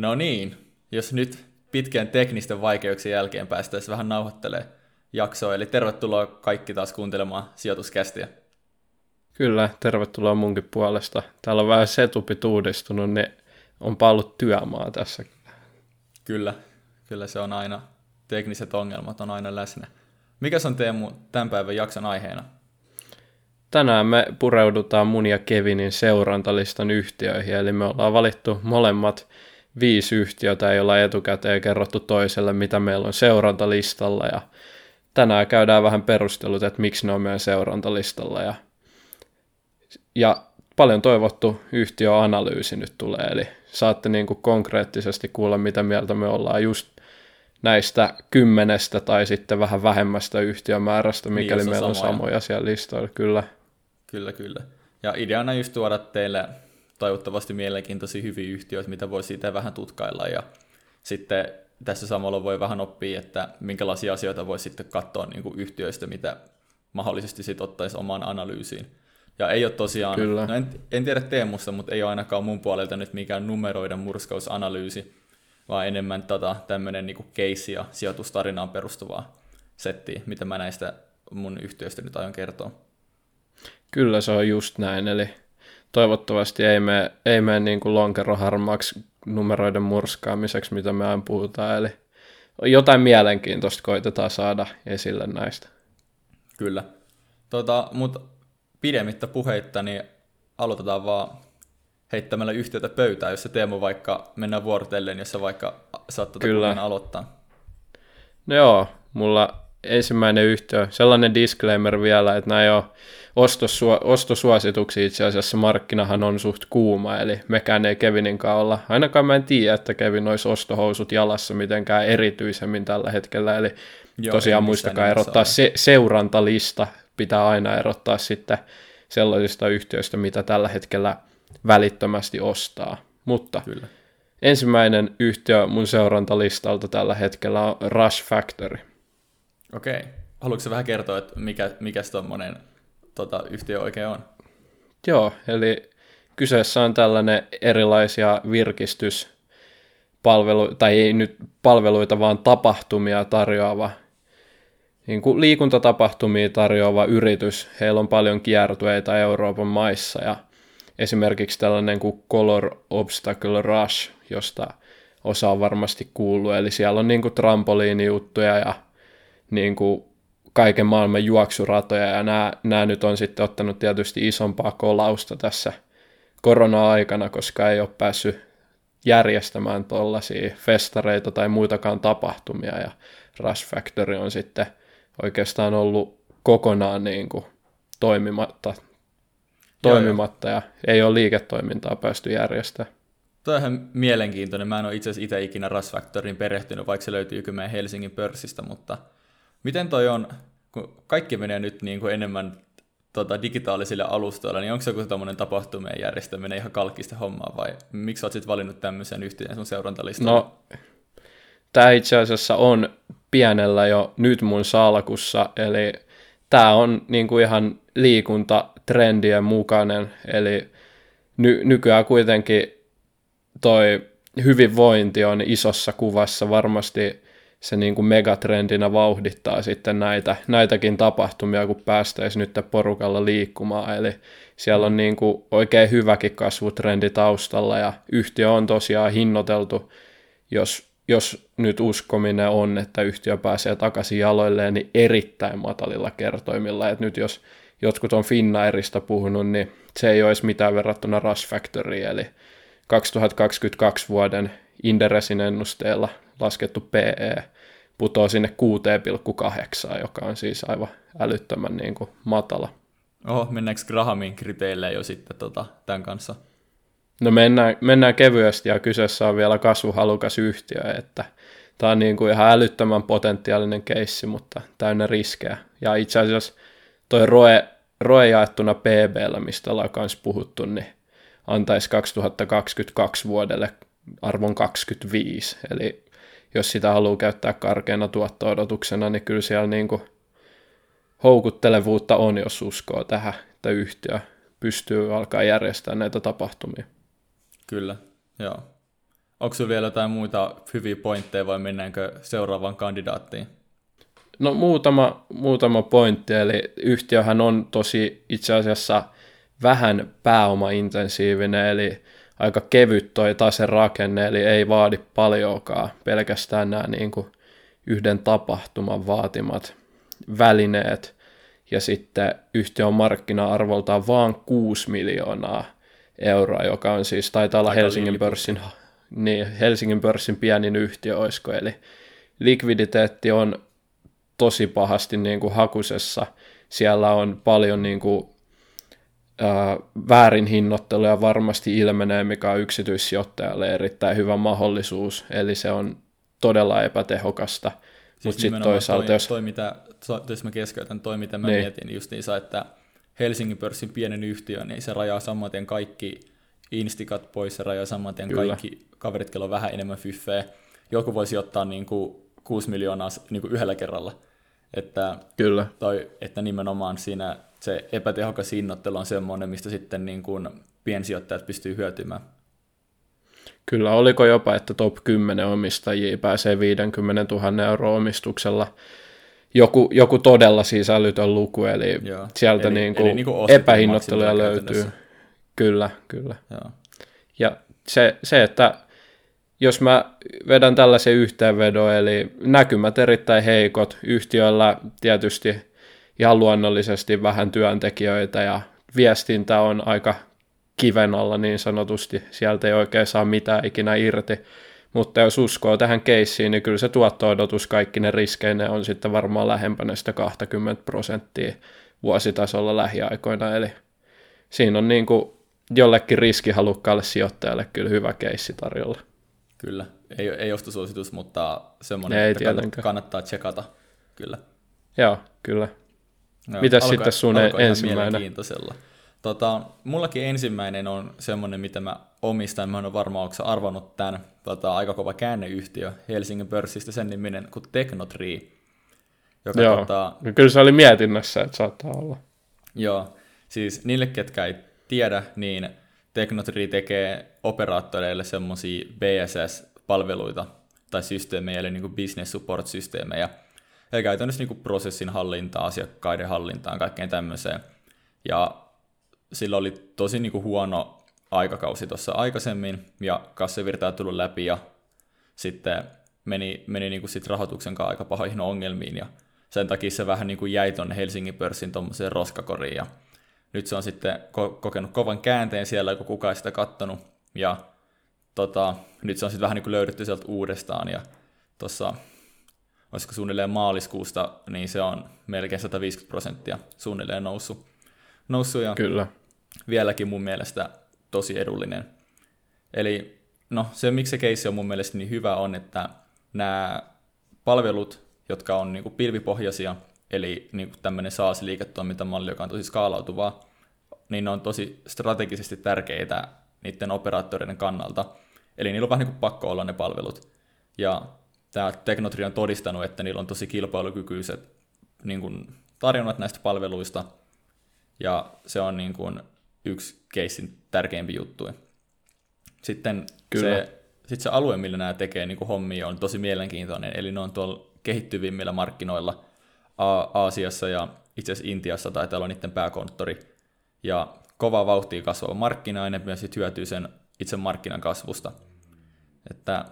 No niin, jos nyt pitkän teknisten vaikeuksien jälkeen päästäisiin vähän nauhoittelemaan jaksoa, eli tervetuloa kaikki taas kuuntelemaan sijoituskästiä. Kyllä, tervetuloa munkin puolesta. Täällä on vähän setupit uudistunut, niin on ollut työmaa tässä. Kyllä, kyllä se on aina, tekniset ongelmat on aina läsnä. Mikä on Teemu tämän päivän jakson aiheena? Tänään me pureudutaan mun ja Kevinin seurantalistan yhtiöihin, eli me ollaan valittu molemmat viisi yhtiötä, ei olla etukäteen kerrottu toiselle, mitä meillä on seurantalistalla, ja tänään käydään vähän perustelut, että miksi ne on meidän seurantalistalla, ja, ja paljon toivottu yhtiöanalyysi nyt tulee, eli saatte niin kuin konkreettisesti kuulla, mitä mieltä me ollaan just näistä kymmenestä tai sitten vähän vähemmästä yhtiömäärästä, mikäli niin, meillä on samoja. samoja siellä listoilla, kyllä. Kyllä, kyllä. Ja ideana just tuoda teille toivottavasti mielenkiintoisia hyviä yhtiöitä, mitä voi siitä vähän tutkailla ja sitten tässä samalla voi vähän oppia, että minkälaisia asioita voi sitten katsoa niin kuin yhtiöistä, mitä mahdollisesti sitten ottaisi omaan analyysiin. Ja ei ole tosiaan, Kyllä. No en, en tiedä Teemusta, mutta ei ole ainakaan mun puolelta nyt mikään numeroiden murskausanalyysi, vaan enemmän tota, tämmöinen niin keissi ja sijoitustarinaan perustuvaa settiä, mitä mä näistä mun yhtiöistä nyt aion kertoa. Kyllä se on just näin, eli toivottavasti ei mene, ei mene niin kuin lonkeroharmaaksi numeroiden murskaamiseksi, mitä me aina puhutaan, eli jotain mielenkiintoista koitetaan saada esille näistä. Kyllä. Tota, mutta pidemmittä puheitta, niin aloitetaan vaan heittämällä yhtiötä pöytään, jos se Teemu vaikka mennään vuorotellen, jos sä vaikka saat tuota Kyllä. aloittaa. No joo, mulla ensimmäinen yhtiö, sellainen disclaimer vielä, että nämä ei ole ostosuo, ostosuosituksia itse asiassa markkinahan on suht kuuma, eli mekään ei Kevinin kanssa olla. Ainakaan mä en tiedä, että Kevin olisi ostohousut jalassa mitenkään erityisemmin tällä hetkellä, eli Joo, tosiaan muistakaa erottaa se, seurantalista, pitää aina erottaa sitten sellaisista yhtiöistä, mitä tällä hetkellä välittömästi ostaa. Mutta Kyllä. ensimmäinen yhtiö mun seurantalistalta tällä hetkellä on Rush Factory. Okei. Haluatko vähän kertoa, että mikä, mikä tuommoinen tota, yhtiö oikein on? Joo, eli kyseessä on tällainen erilaisia virkistyspalvelu, tai ei nyt palveluita, vaan tapahtumia tarjoava, niin kuin liikuntatapahtumia tarjoava yritys. Heillä on paljon kiertueita Euroopan maissa ja esimerkiksi tällainen kuin Color Obstacle Rush, josta osa on varmasti kuullut, eli siellä on niin kuin trampoliinijuttuja ja niin kuin kaiken maailman juoksuratoja, ja nämä, nämä nyt on sitten ottanut tietysti isompaa kolausta tässä korona-aikana, koska ei ole päässyt järjestämään tuollaisia festareita tai muitakaan tapahtumia, ja Rush Factory on sitten oikeastaan ollut kokonaan niin kuin toimimatta, toimimatta joo, joo. ja ei ole liiketoimintaa päästy järjestämään. Tuo on ihan mielenkiintoinen. Mä en ole itse asiassa itse ikinä Rush Factoryin perehtynyt, vaikka se löytyy meidän Helsingin pörssistä, mutta Miten toi on, kun kaikki menee nyt niin kuin enemmän tota, digitaalisille alustoille, niin onko se joku tämmöinen tapahtumien järjestäminen ihan kalkkista hommaa vai miksi olet sitten valinnut tämmöisen yhtiön sun seurantalistalle? No, tämä itse asiassa on pienellä jo nyt mun salkussa, eli tämä on niin kuin ihan liikuntatrendien mukainen, eli ny- nykyään kuitenkin toi hyvinvointi on isossa kuvassa varmasti se niin kuin megatrendinä vauhdittaa sitten näitä, näitäkin tapahtumia, kun päästäisiin nyt porukalla liikkumaan. Eli siellä on niin kuin oikein hyväkin kasvutrendi taustalla ja yhtiö on tosiaan hinnoiteltu, jos, jos nyt uskominen on, että yhtiö pääsee takaisin jaloilleen, niin erittäin matalilla kertoimilla. Et nyt jos jotkut on Finnairista puhunut, niin se ei olisi mitään verrattuna Rush Factory, eli 2022 vuoden Inderesin ennusteella laskettu PE putoaa sinne 6,8, joka on siis aivan älyttömän niin kuin matala. Oho, mennäänkö Grahamin kriteille jo sitten tota, tämän kanssa? No mennään, mennään kevyesti ja kyseessä on vielä kasvuhalukas yhtiö, että tämä on niin kuin ihan älyttömän potentiaalinen keissi, mutta täynnä riskejä. Ja itse asiassa toi ROE, ROE jaettuna PBllä, mistä ollaan myös puhuttu, niin antaisi 2022 vuodelle arvon 25, eli jos sitä haluaa käyttää karkeana tuotto-odotuksena, niin kyllä siellä niin kuin houkuttelevuutta on, jos uskoo tähän, että yhtiö pystyy alkaa järjestämään näitä tapahtumia. Kyllä, joo. onko sinulla vielä jotain muita hyviä pointteja vai mennäänkö seuraavaan kandidaattiin? No muutama, muutama pointti, eli yhtiöhän on tosi itse asiassa vähän pääomaintensiivinen, eli aika kevyt toi taserakenne, eli ei vaadi paljonkaan, pelkästään nämä niin kuin yhden tapahtuman vaatimat välineet, ja sitten yhtiö on markkina-arvoltaan vaan 6 miljoonaa euroa, joka on siis, taitaa olla Helsingin pörssin, niin, Helsingin pörssin pienin yhtiö, olisiko, eli likviditeetti on tosi pahasti niin kuin hakusessa. Siellä on paljon niin kuin, ää, väärin hinnoitteluja varmasti ilmenee, mikä on yksityissijoittajalle erittäin hyvä mahdollisuus, eli se on todella epätehokasta. Siis Mutta sitten toisaalta, toi, jos... Toi, mitä, jos mä keskeytän, toi mitä mä niin. mietin just niissä, että Helsingin pörssin pienen yhtiö, niin se rajaa samaten kaikki instikat pois, se rajaa samaten Kyllä. kaikki kaverit, kello on vähän enemmän fyffeä. Joku voisi ottaa niin kuin 6 miljoonaa niin kuin yhdellä kerralla. Että, Kyllä. Toi, että nimenomaan siinä se epätehokas hinnoittelu on semmoinen, mistä sitten niin kuin piensijoittajat pystyy hyötymään. Kyllä, oliko jopa, että top 10 omistajia pääsee 50 000 euroa omistuksella. Joku, joku todella siis älytön luku, eli Joo. sieltä eli, niin kuin eli niin kuin epähinnoitteluja löytyy. Kyllä, kyllä. Joo. Ja se, se, että jos mä vedän tällaisen yhteenvedon, eli näkymät erittäin heikot, yhtiöllä tietysti ihan luonnollisesti vähän työntekijöitä ja viestintä on aika kiven alla niin sanotusti, sieltä ei oikein saa mitään ikinä irti, mutta jos uskoo tähän keissiin, niin kyllä se tuotto-odotus kaikki ne riskeinä on sitten varmaan lähempänä sitä 20 prosenttia vuositasolla lähiaikoina, eli siinä on niin kuin jollekin riskihalukkaalle sijoittajalle kyllä hyvä keissi tarjolla. Kyllä, ei, ei ostosuositus, mutta semmoinen, ei että tietenkään. kannattaa tsekata, kyllä. Joo, kyllä. No, Mitäs sitten sun ensimmäinen? Tota, mullakin ensimmäinen on semmoinen, mitä mä omistan. Mä en ole varmaan, onko arvannut tämän tota, aika kova käänneyhtiö Helsingin pörssistä, sen niminen kuin Technotree. Joka, Joo, tota, kyllä se oli mietinnässä, että saattaa olla. Joo, siis niille, ketkä ei tiedä, niin Technotree tekee operaattoreille semmoisia BSS-palveluita tai systeemejä, eli niin business support-systeemejä, ja käytännössä niin prosessin hallintaa, asiakkaiden hallintaan, kaikkeen tämmöiseen. Ja sillä oli tosi niin kuin huono aikakausi tuossa aikaisemmin, ja kassavirta on tullut läpi, ja sitten meni, meni niin kuin sit rahoituksen kanssa aika pahoihin ongelmiin, ja sen takia se vähän niin kuin jäi tuonne Helsingin pörssin tuommoiseen roskakoriin, ja nyt se on sitten ko- kokenut kovan käänteen siellä, kun kukaan ei sitä kattonut, ja tota, nyt se on sitten vähän niin kuin löydetty sieltä uudestaan, ja tuossa olisiko suunnilleen maaliskuusta, niin se on melkein 150 prosenttia suunnilleen noussut. noussut ja Kyllä. vieläkin mun mielestä tosi edullinen. Eli no, se, miksi se keissi on mun mielestä niin hyvä, on, että nämä palvelut, jotka on niin kuin pilvipohjaisia, eli niin kuin tämmöinen SaaS-liiketoimintamalli, joka on tosi skaalautuvaa, niin ne on tosi strategisesti tärkeitä niiden operaattoreiden kannalta. Eli niillä on vähän niin kuin pakko olla ne palvelut. Ja tämä Technotri on todistanut, että niillä on tosi kilpailukykyiset niin kuin, tarjonnat näistä palveluista, ja se on niin kuin, yksi keissin tärkeimpi juttu. Sitten Kyllä. se, sit se alue, millä nämä tekee niin kuin hommia, on tosi mielenkiintoinen, eli ne on tuolla kehittyvimmillä markkinoilla Aasiassa ja itse asiassa Intiassa taitaa olla niiden pääkonttori, ja kova vauhtia kasvava markkina, ja ne myös hyötyy sen itse markkinan kasvusta. Että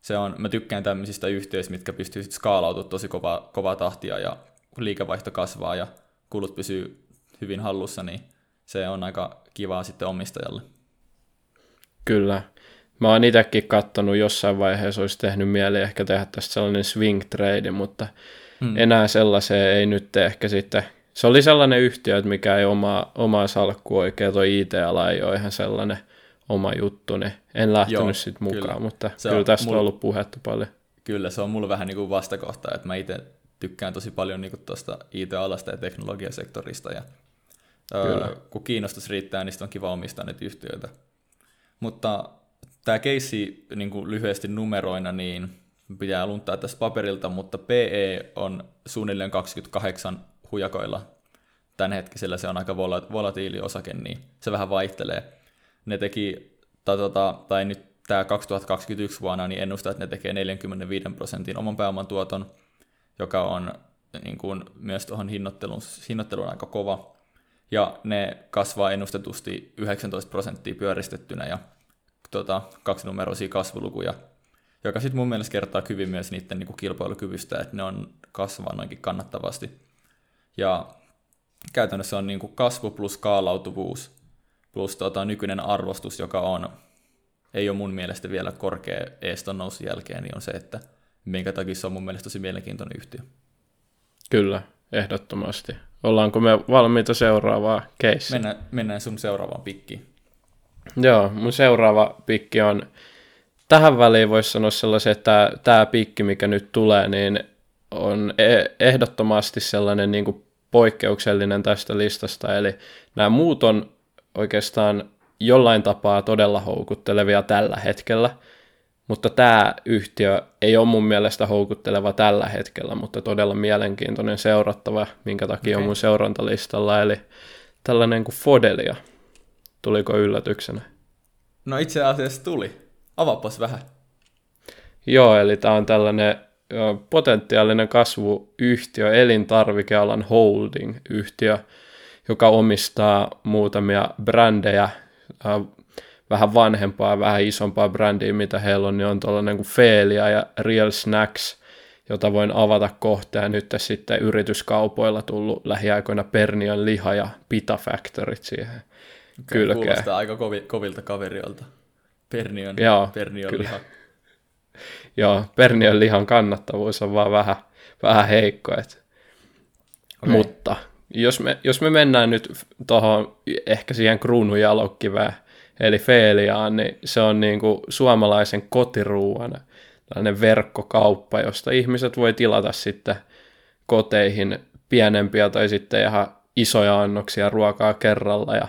se on, mä tykkään tämmöisistä yhtiöistä, mitkä pystyy skaalautumaan tosi kovaa, kovaa tahtia ja liikevaihto kasvaa ja kulut pysyy hyvin hallussa, niin se on aika kivaa sitten omistajalle. Kyllä. Mä oon itsekin kattonut jossain vaiheessa, olisi tehnyt mieli ehkä tehdä tästä sellainen swing trade, mutta hmm. enää sellaiseen ei nyt ehkä sitten. Se oli sellainen yhtiö, että mikä ei omaa, omaa salkku oikein, toi IT-ala ei ole ihan sellainen oma juttu, niin en lähtenyt sitten mukaan, kyllä. mutta se kyllä on, tästä mulla, on ollut puhetta paljon. Kyllä, se on mulla vähän niin kuin vastakohta, että mä itse tykkään tosi paljon niin tuosta IT-alasta ja teknologiasektorista, ja kyllä. Öö, kun kiinnostus riittää, niin on kiva omistaa nyt yhtiöitä. Mutta tämä keissi niin kuin lyhyesti numeroina, niin pitää luntaa tästä paperilta, mutta PE on suunnilleen 28 hujakoilla. Tämänhetkisellä se on aika volatiili osake, niin se vähän vaihtelee ne teki, tai, tota, tai nyt tämä 2021 vuonna niin ennustaa, että ne tekee 45 prosentin oman pääoman tuoton, joka on niin kuin, myös tuohon hinnoitteluun, hinnoitteluun aika kova. Ja ne kasvaa ennustetusti 19 prosenttia pyöristettynä ja tota, kaksinumeroisia kasvulukuja, joka sitten mun mielestä kertaa hyvin myös niiden niin kuin kilpailukyvystä, että ne on kasvaa noinkin kannattavasti. Ja käytännössä on niin kuin kasvu plus skaalautuvuus plus tota, nykyinen arvostus, joka on, ei ole mun mielestä vielä korkea Eeston nousun jälkeen, niin on se, että minkä takia se on mun mielestä tosi mielenkiintoinen yhtiö. Kyllä, ehdottomasti. Ollaanko me valmiita seuraavaa case? Mennään, mennään sun seuraavaan pikkiin. Joo, mun seuraava pikki on, tähän väliin voisi sanoa sellaisen, että tämä pikki, mikä nyt tulee, niin on e- ehdottomasti sellainen niin kuin poikkeuksellinen tästä listasta, eli nämä muut on oikeastaan jollain tapaa todella houkuttelevia tällä hetkellä, mutta tämä yhtiö ei ole mun mielestä houkutteleva tällä hetkellä, mutta todella mielenkiintoinen seurattava, minkä takia okay. on mun seurantalistalla, eli tällainen kuin Fodelia. Tuliko yllätyksenä? No itse asiassa tuli. Avapas vähän. Joo, eli tämä on tällainen potentiaalinen kasvuyhtiö, elintarvikealan holding-yhtiö, joka omistaa muutamia brändejä, vähän vanhempaa, vähän isompaa brändiä, mitä heillä on, niin on tuollainen kuin Feelia ja Real Snacks, jota voin avata kohta, ja nyt sitten yrityskaupoilla tullut lähiaikoina Pernion liha ja Pita Factorit siihen kylkeen. Kuulostaa aika kovi, kovilta kaveriolta. Pernion, Joo, Pernion kyllä. liha. Joo, Pernion lihan kannattavuus on vaan vähän, vähän heikko. Et. Okay. Mutta jos me, jos me mennään nyt tuohon ehkä siihen kruununjalokkivään, eli Feeliaan, niin se on niin kuin suomalaisen kotiruuan tällainen verkkokauppa, josta ihmiset voi tilata sitten koteihin pienempiä tai sitten ihan isoja annoksia ruokaa kerralla ja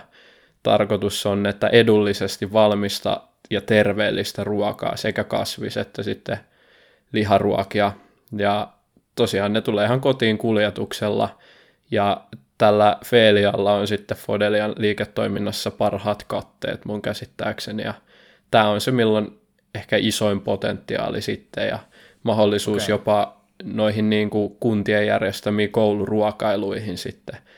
tarkoitus on, että edullisesti valmista ja terveellistä ruokaa sekä kasvis- että sitten liharuokia. Ja tosiaan ne tulee ihan kotiin kuljetuksella ja tällä Felialla on sitten Fodelian liiketoiminnassa parhaat katteet mun käsittääkseni ja tämä on se, milloin ehkä isoin potentiaali sitten ja mahdollisuus okay. jopa noihin niin kuin kuntien järjestämiin kouluruokailuihin sitten okay.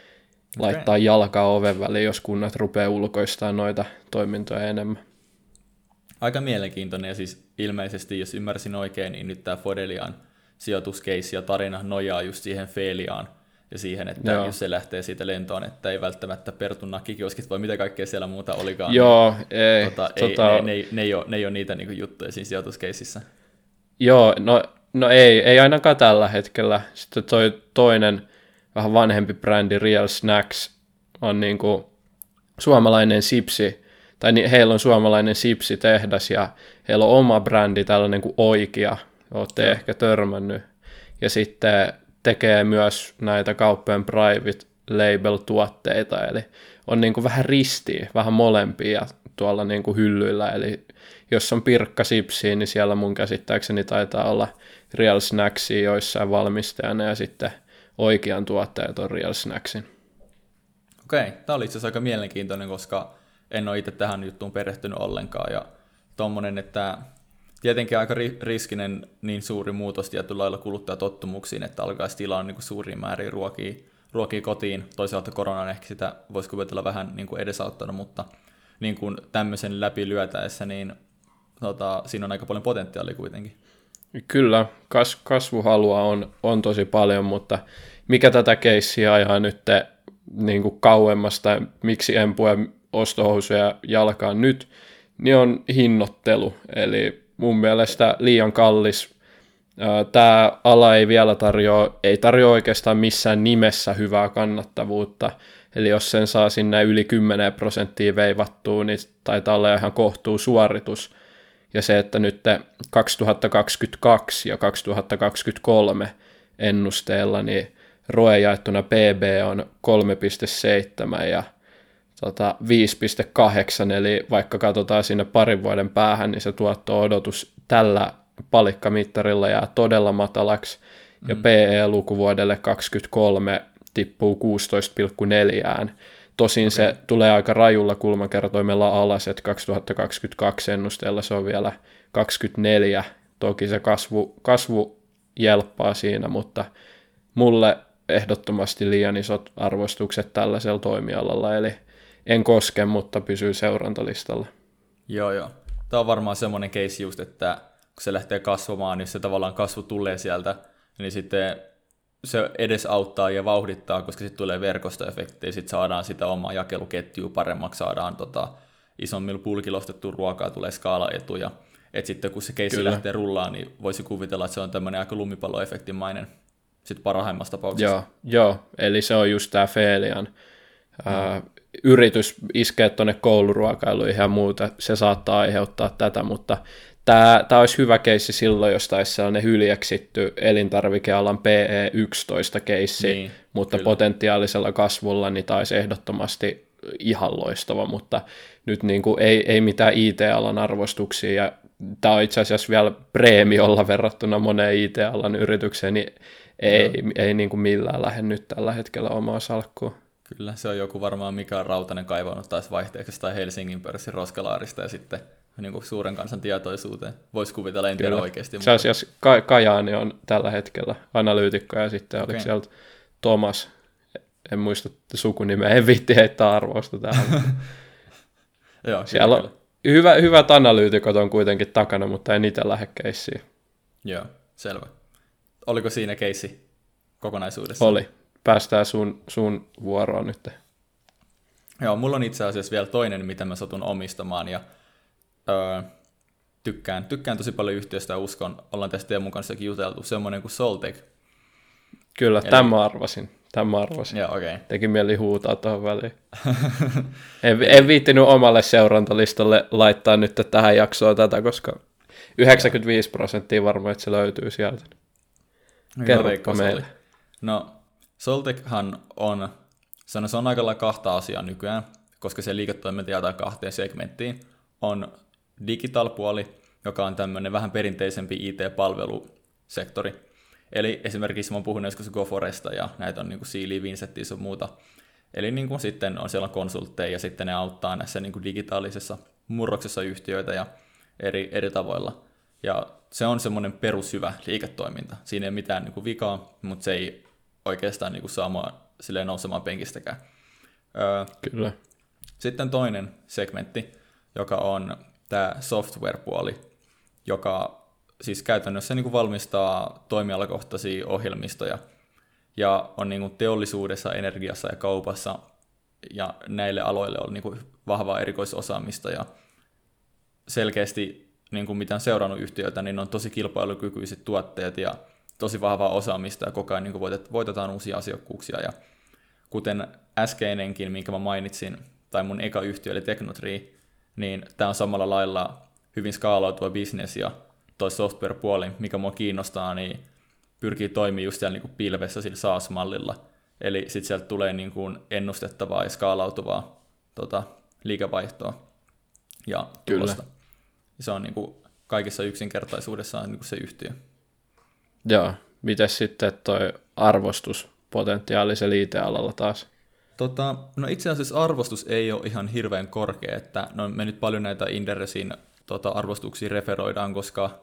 laittaa jalkaa oven väliin, jos kunnat rupeaa ulkoistaa noita toimintoja enemmän. Aika mielenkiintoinen ja siis ilmeisesti, jos ymmärsin oikein, niin nyt tämä Fodelian sijoituskeissi ja tarina nojaa just siihen Feliaan ja siihen, että Joo. jos se lähtee siitä lentoon, että ei välttämättä Pertun nakkikioskit vai mitä kaikkea siellä muuta olikaan. Niin Joo, ei. Tota, tota... ei ne, ne, ne, ne, ei ole, ne ei ole niitä niin juttuja siinä sijoituskeisissä. Joo, no, no ei, ei ainakaan tällä hetkellä. Sitten toi toinen vähän vanhempi brändi Real Snacks on niin kuin suomalainen sipsi, tai niin, heillä on suomalainen sipsitehdas ja heillä on oma brändi, tällainen kuin Oikea, olette ehkä törmännyt. Ja sitten tekee myös näitä kauppojen private label-tuotteita, eli on niin kuin vähän ristiä, vähän molempia tuolla niin kuin hyllyillä, eli jos on pirkka sipsiä, niin siellä mun käsittääkseni taitaa olla Real Snacksia joissain valmistajana ja sitten oikean tuottajat on Real Snacksin. Okei, tämä oli itse asiassa aika mielenkiintoinen, koska en ole itse tähän juttuun perehtynyt ollenkaan ja tuommoinen, että tietenkin aika riskinen niin suuri muutos tietyllä lailla kuluttajatottumuksiin, että alkaisi tilaa niin kuin suuria määriä ruokia, ruokia kotiin. Toisaalta koronan ehkä sitä voisi kuvitella vähän niin kuin edesauttanut, mutta niin kuin tämmöisen läpi lyötäessä, niin tota, siinä on aika paljon potentiaalia kuitenkin. Kyllä, kas, kasvuhalua on, on tosi paljon, mutta mikä tätä keissiä ajaa nyt niin kuin kauemmasta, miksi en pue ostohousuja jalkaan nyt, niin on hinnoittelu. Eli mun mielestä liian kallis. Tämä ala ei vielä tarjoa, ei tarjoa oikeastaan missään nimessä hyvää kannattavuutta. Eli jos sen saa sinne yli 10 prosenttia veivattua, niin taitaa olla ihan kohtuu suoritus. Ja se, että nyt 2022 ja 2023 ennusteella, niin ROE jaettuna PB on 3,7 ja tota, 5,8, eli vaikka katsotaan sinne parin vuoden päähän, niin se tuotto-odotus tällä palikkamittarilla jää todella matalaksi, ja mm. PE-luku vuodelle 2023 tippuu 16,4. Tosin okay. se tulee aika rajulla kulmakertoimella alas, että 2022 ennusteella se on vielä 24. Toki se kasvu, kasvu jelppaa siinä, mutta mulle ehdottomasti liian isot arvostukset tällaisella toimialalla, eli en koske, mutta pysyy seurantalistalla. Joo, joo. Tämä on varmaan semmoinen case just, että kun se lähtee kasvamaan, niin se tavallaan kasvu tulee sieltä, niin sitten se edes auttaa ja vauhdittaa, koska sitten tulee verkostoefekti, sitten saadaan sitä omaa jakeluketjua paremmaksi, saadaan tota, isommilla pulkilla ostettua ruokaa, tulee skaalaetuja. Et sitten kun se keissi lähtee rullaan, niin voisi kuvitella, että se on tämmöinen aika lumipalloefektimainen sitten parhaimmassa tapauksessa. Joo, joo, eli se on just tämä Felian mm. ää, yritys iskeä tuonne kouluruokailuihin ja muuta, se saattaa aiheuttaa tätä, mutta tämä, tämä olisi hyvä keissi silloin, jos taisi sellainen hyljeksitty elintarvikealan PE11-keissi, niin, mutta kyllä. potentiaalisella kasvulla niin taisi ehdottomasti ihan loistava, mutta nyt niin kuin ei, ei mitään IT-alan arvostuksia, ja tämä on itse asiassa vielä preemiolla verrattuna moneen IT-alan yritykseen, niin ei, no. ei niin kuin millään lähde nyt tällä hetkellä omaa salkkua. Kyllä, se on joku varmaan Mika Rautanen kaivannut taas vaihteeksi tai Helsingin pörssin roskalaarista ja sitten niin kuin suuren kansan tietoisuuteen. Voisi kuvitella, en tiedä oikeasti. Se asiassa Ka- Kajaani on tällä hetkellä analyytikko ja sitten okay. oliko sieltä Thomas, en muista sukunimeä, en viitti heittää arvoista tähän. Joo, Siellä on hyvä, hyvät analyytikot on kuitenkin takana, mutta en itse lähde keissiin. Joo, selvä. Oliko siinä keissi kokonaisuudessa? Oli. Päästään sun, sun vuoroon nyt. Joo, mulla on itse asiassa vielä toinen, mitä mä satun omistamaan, ja öö, tykkään, tykkään tosi paljon yhtiöstä ja uskon, ollaan tästä Teemun kanssakin juteltu, semmoinen kuin Soltec. Kyllä, Eli... tämä arvasin. Tämä arvasin. Joo, okei. Okay. Teki mieli huutaa tuohon väliin. en, en viittinyt omalle seurantalistalle laittaa nyt tähän jaksoon tätä, koska 95 prosenttia varmaan, että se löytyy sieltä. Kerropa meille. No, Soltechan on, se on, se on aika lailla kahta asiaa nykyään, koska se liiketoiminta jaetaan kahteen segmenttiin on digital-puoli, joka on tämmöinen vähän perinteisempi IT-palvelusektori. Eli esimerkiksi mä oon puhunut joskus GoForesta ja näitä on niin kuin Siili, ja muuta. Eli niin kuin sitten on siellä konsultteja ja sitten ne auttaa näissä niin kuin digitaalisessa murroksessa yhtiöitä ja eri, eri tavoilla. Ja se on semmoinen perushyvä liiketoiminta. Siinä ei ole mitään niin kuin vikaa, mutta se ei oikeastaan niin kuin saa silleen nousemaan penkistäkään. Öö, Kyllä. Sitten toinen segmentti joka on tämä software-puoli, joka siis käytännössä niin kuin valmistaa toimialakohtaisia ohjelmistoja ja on niin kuin teollisuudessa, energiassa ja kaupassa ja näille aloille on niin kuin vahvaa erikoisosaamista ja selkeästi niin kuin mitä on seurannut yhtiöitä, niin on tosi kilpailukykyiset tuotteet ja tosi vahvaa osaamista ja koko ajan niin kuin voitetaan uusia asiakkuuksia ja kuten äskeinenkin, minkä mä mainitsin, tai mun eka yhtiö eli Technotree, niin tämä on samalla lailla hyvin skaalautua bisnes ja toi software-puoli, mikä mua kiinnostaa, niin pyrkii toimimaan just siellä niin kuin pilvessä sillä SaaS-mallilla. Eli sitten sieltä tulee niin kuin ennustettavaa ja skaalautuvaa tota, liikevaihtoa ja tulosta. Kyllä. Se on niin kuin kaikissa yksinkertaisuudessaan niin kuin se yhtiö. Joo. Miten sitten toi arvostuspotentiaali se liitealalla taas? Tota, no itse asiassa arvostus ei ole ihan hirveän korkea, että no me nyt paljon näitä Inderesin tota, arvostuksia referoidaan, koska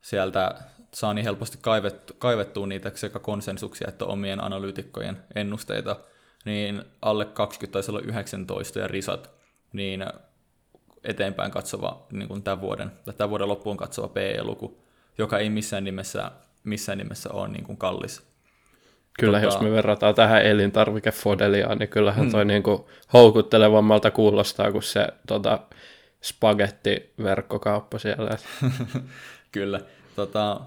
sieltä saa niin helposti kaivettu, kaivettua niitä sekä konsensuksia että omien analyytikkojen ennusteita, niin alle 20 taisi olla 19 ja risat, niin eteenpäin katsova niin kuin tämän, vuoden, tai tämän vuoden loppuun katsova PE-luku, joka ei missään nimessä, missään nimessä ole niin kuin kallis. Kyllä, tota... jos me verrataan tähän elintarvikefodeliaan, niin kyllähän toi hmm. niinku houkuttelevammalta kuulostaa kuin se tota, spagettiverkkokauppa siellä. Kyllä. Tota,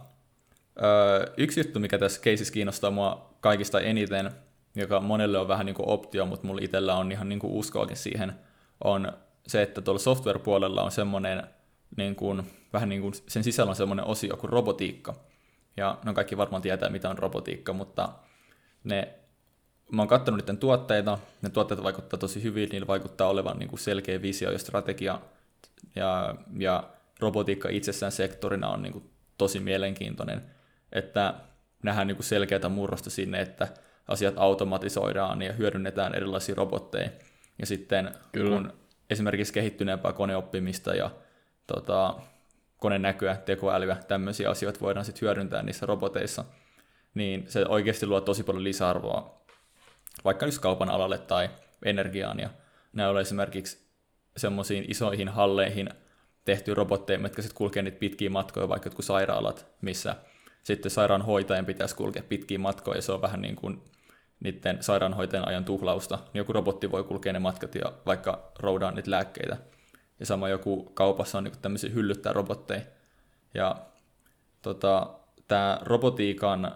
ö, yksi juttu, mikä tässä keisissä kiinnostaa mua kaikista eniten, joka monelle on vähän niin kuin optio, mutta mulla itsellä on ihan niin kuin uskoakin siihen, on se, että tuolla software-puolella on semmoinen, niin kuin, vähän niin kuin sen sisällä on semmoinen osio kuin robotiikka. Ja no kaikki varmaan tietää, mitä on robotiikka, mutta ne, mä oon katsonut niiden tuotteita, ne tuotteet vaikuttaa tosi hyvin, niillä vaikuttaa olevan niin kuin selkeä visio ja strategia, ja, ja robotiikka itsessään sektorina on niin kuin tosi mielenkiintoinen, että nähdään niin kuin selkeätä murrosta sinne, että asiat automatisoidaan ja hyödynnetään erilaisia robotteja. Ja sitten Kyllä. kun esimerkiksi kehittyneempää koneoppimista ja tota, konenäköä, tekoälyä, tämmöisiä asioita voidaan sitten hyödyntää niissä roboteissa, niin se oikeasti luo tosi paljon lisäarvoa vaikka just kaupan alalle tai energiaan. Ja nämä on esimerkiksi semmoisiin isoihin halleihin tehty robotteja, jotka sitten kulkee niitä pitkiä matkoja, vaikka jotkut sairaalat, missä sitten sairaanhoitajan pitäisi kulkea pitkiä matkoja, ja se on vähän niin kuin niiden sairaanhoitajan ajan tuhlausta. Joku robotti voi kulkea ne matkat ja vaikka roudaa niitä lääkkeitä. Ja sama joku kaupassa on niin tämmöisiä hyllyttää robotteja. Ja tota, tämä robotiikan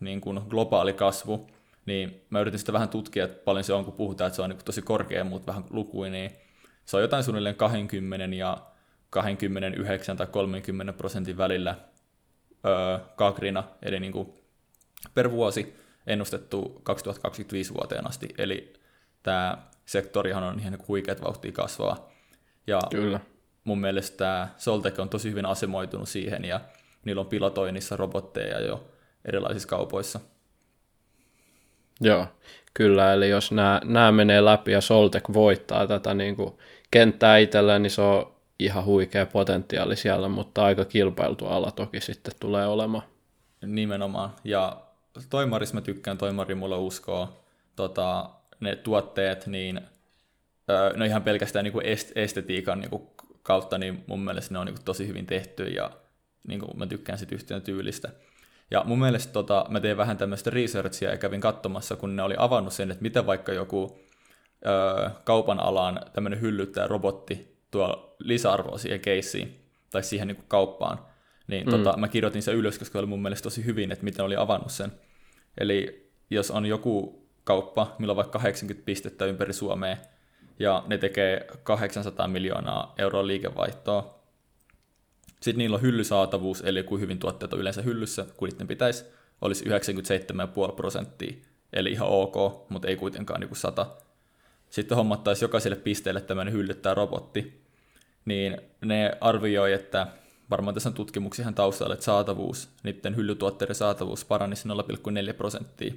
niin kuin globaali kasvu, niin mä yritin sitä vähän tutkia, että paljon se on, kun puhutaan, että se on niin tosi korkea, mutta vähän lukui, niin se on jotain suunnilleen 20 ja 29 tai 30 prosentin välillä öö, kakrina, eli niin kuin per vuosi ennustettu 2025 vuoteen asti, eli tämä sektorihan on ihan huikeat vauhtia kasvaa. Ja Kyllä. mun mielestä Soltec on tosi hyvin asemoitunut siihen, ja niillä on pilotoinnissa robotteja jo erilaisissa kaupoissa. Joo, kyllä, eli jos nämä, nämä menee läpi ja Soltec voittaa tätä niin kuin kenttää itselleen, niin se on ihan huikea potentiaali siellä, mutta aika kilpailtu ala toki sitten tulee olemaan. Nimenomaan, ja Toimaris mä tykkään, Toimari mulla uskoo, tota, ne tuotteet, niin no ihan pelkästään niin kuin est- estetiikan niin kuin kautta, niin mun mielestä ne on niin kuin tosi hyvin tehty ja niin kuin mä tykkään sit yhtiön tyylistä. Ja mun mielestä tota, mä tein vähän tämmöistä researchia ja kävin katsomassa, kun ne oli avannut sen, että miten vaikka joku ö, kaupan alan tämmöinen hyllyttäjä robotti tuo lisäarvoa siihen keissiin tai siihen niin kuin kauppaan. Niin mm. tota, mä kirjoitin sen ylös, koska oli mun mielestä tosi hyvin, että miten oli avannut sen. Eli jos on joku kauppa, millä on vaikka 80 pistettä ympäri Suomea, ja ne tekee 800 miljoonaa euroa liikevaihtoa, sitten niillä on hyllysaatavuus, eli kuin hyvin tuotteet on yleensä hyllyssä, kun niiden pitäisi, olisi 97,5 prosenttia, eli ihan ok, mutta ei kuitenkaan niin kuin 100. Sitten hommattaisiin jokaiselle pisteelle tämmöinen hyllyttää robotti, niin ne arvioi, että varmaan tässä on tutkimuksia taustalla, että saatavuus, niiden hyllytuotteiden saatavuus paranisi 0,4 prosenttia,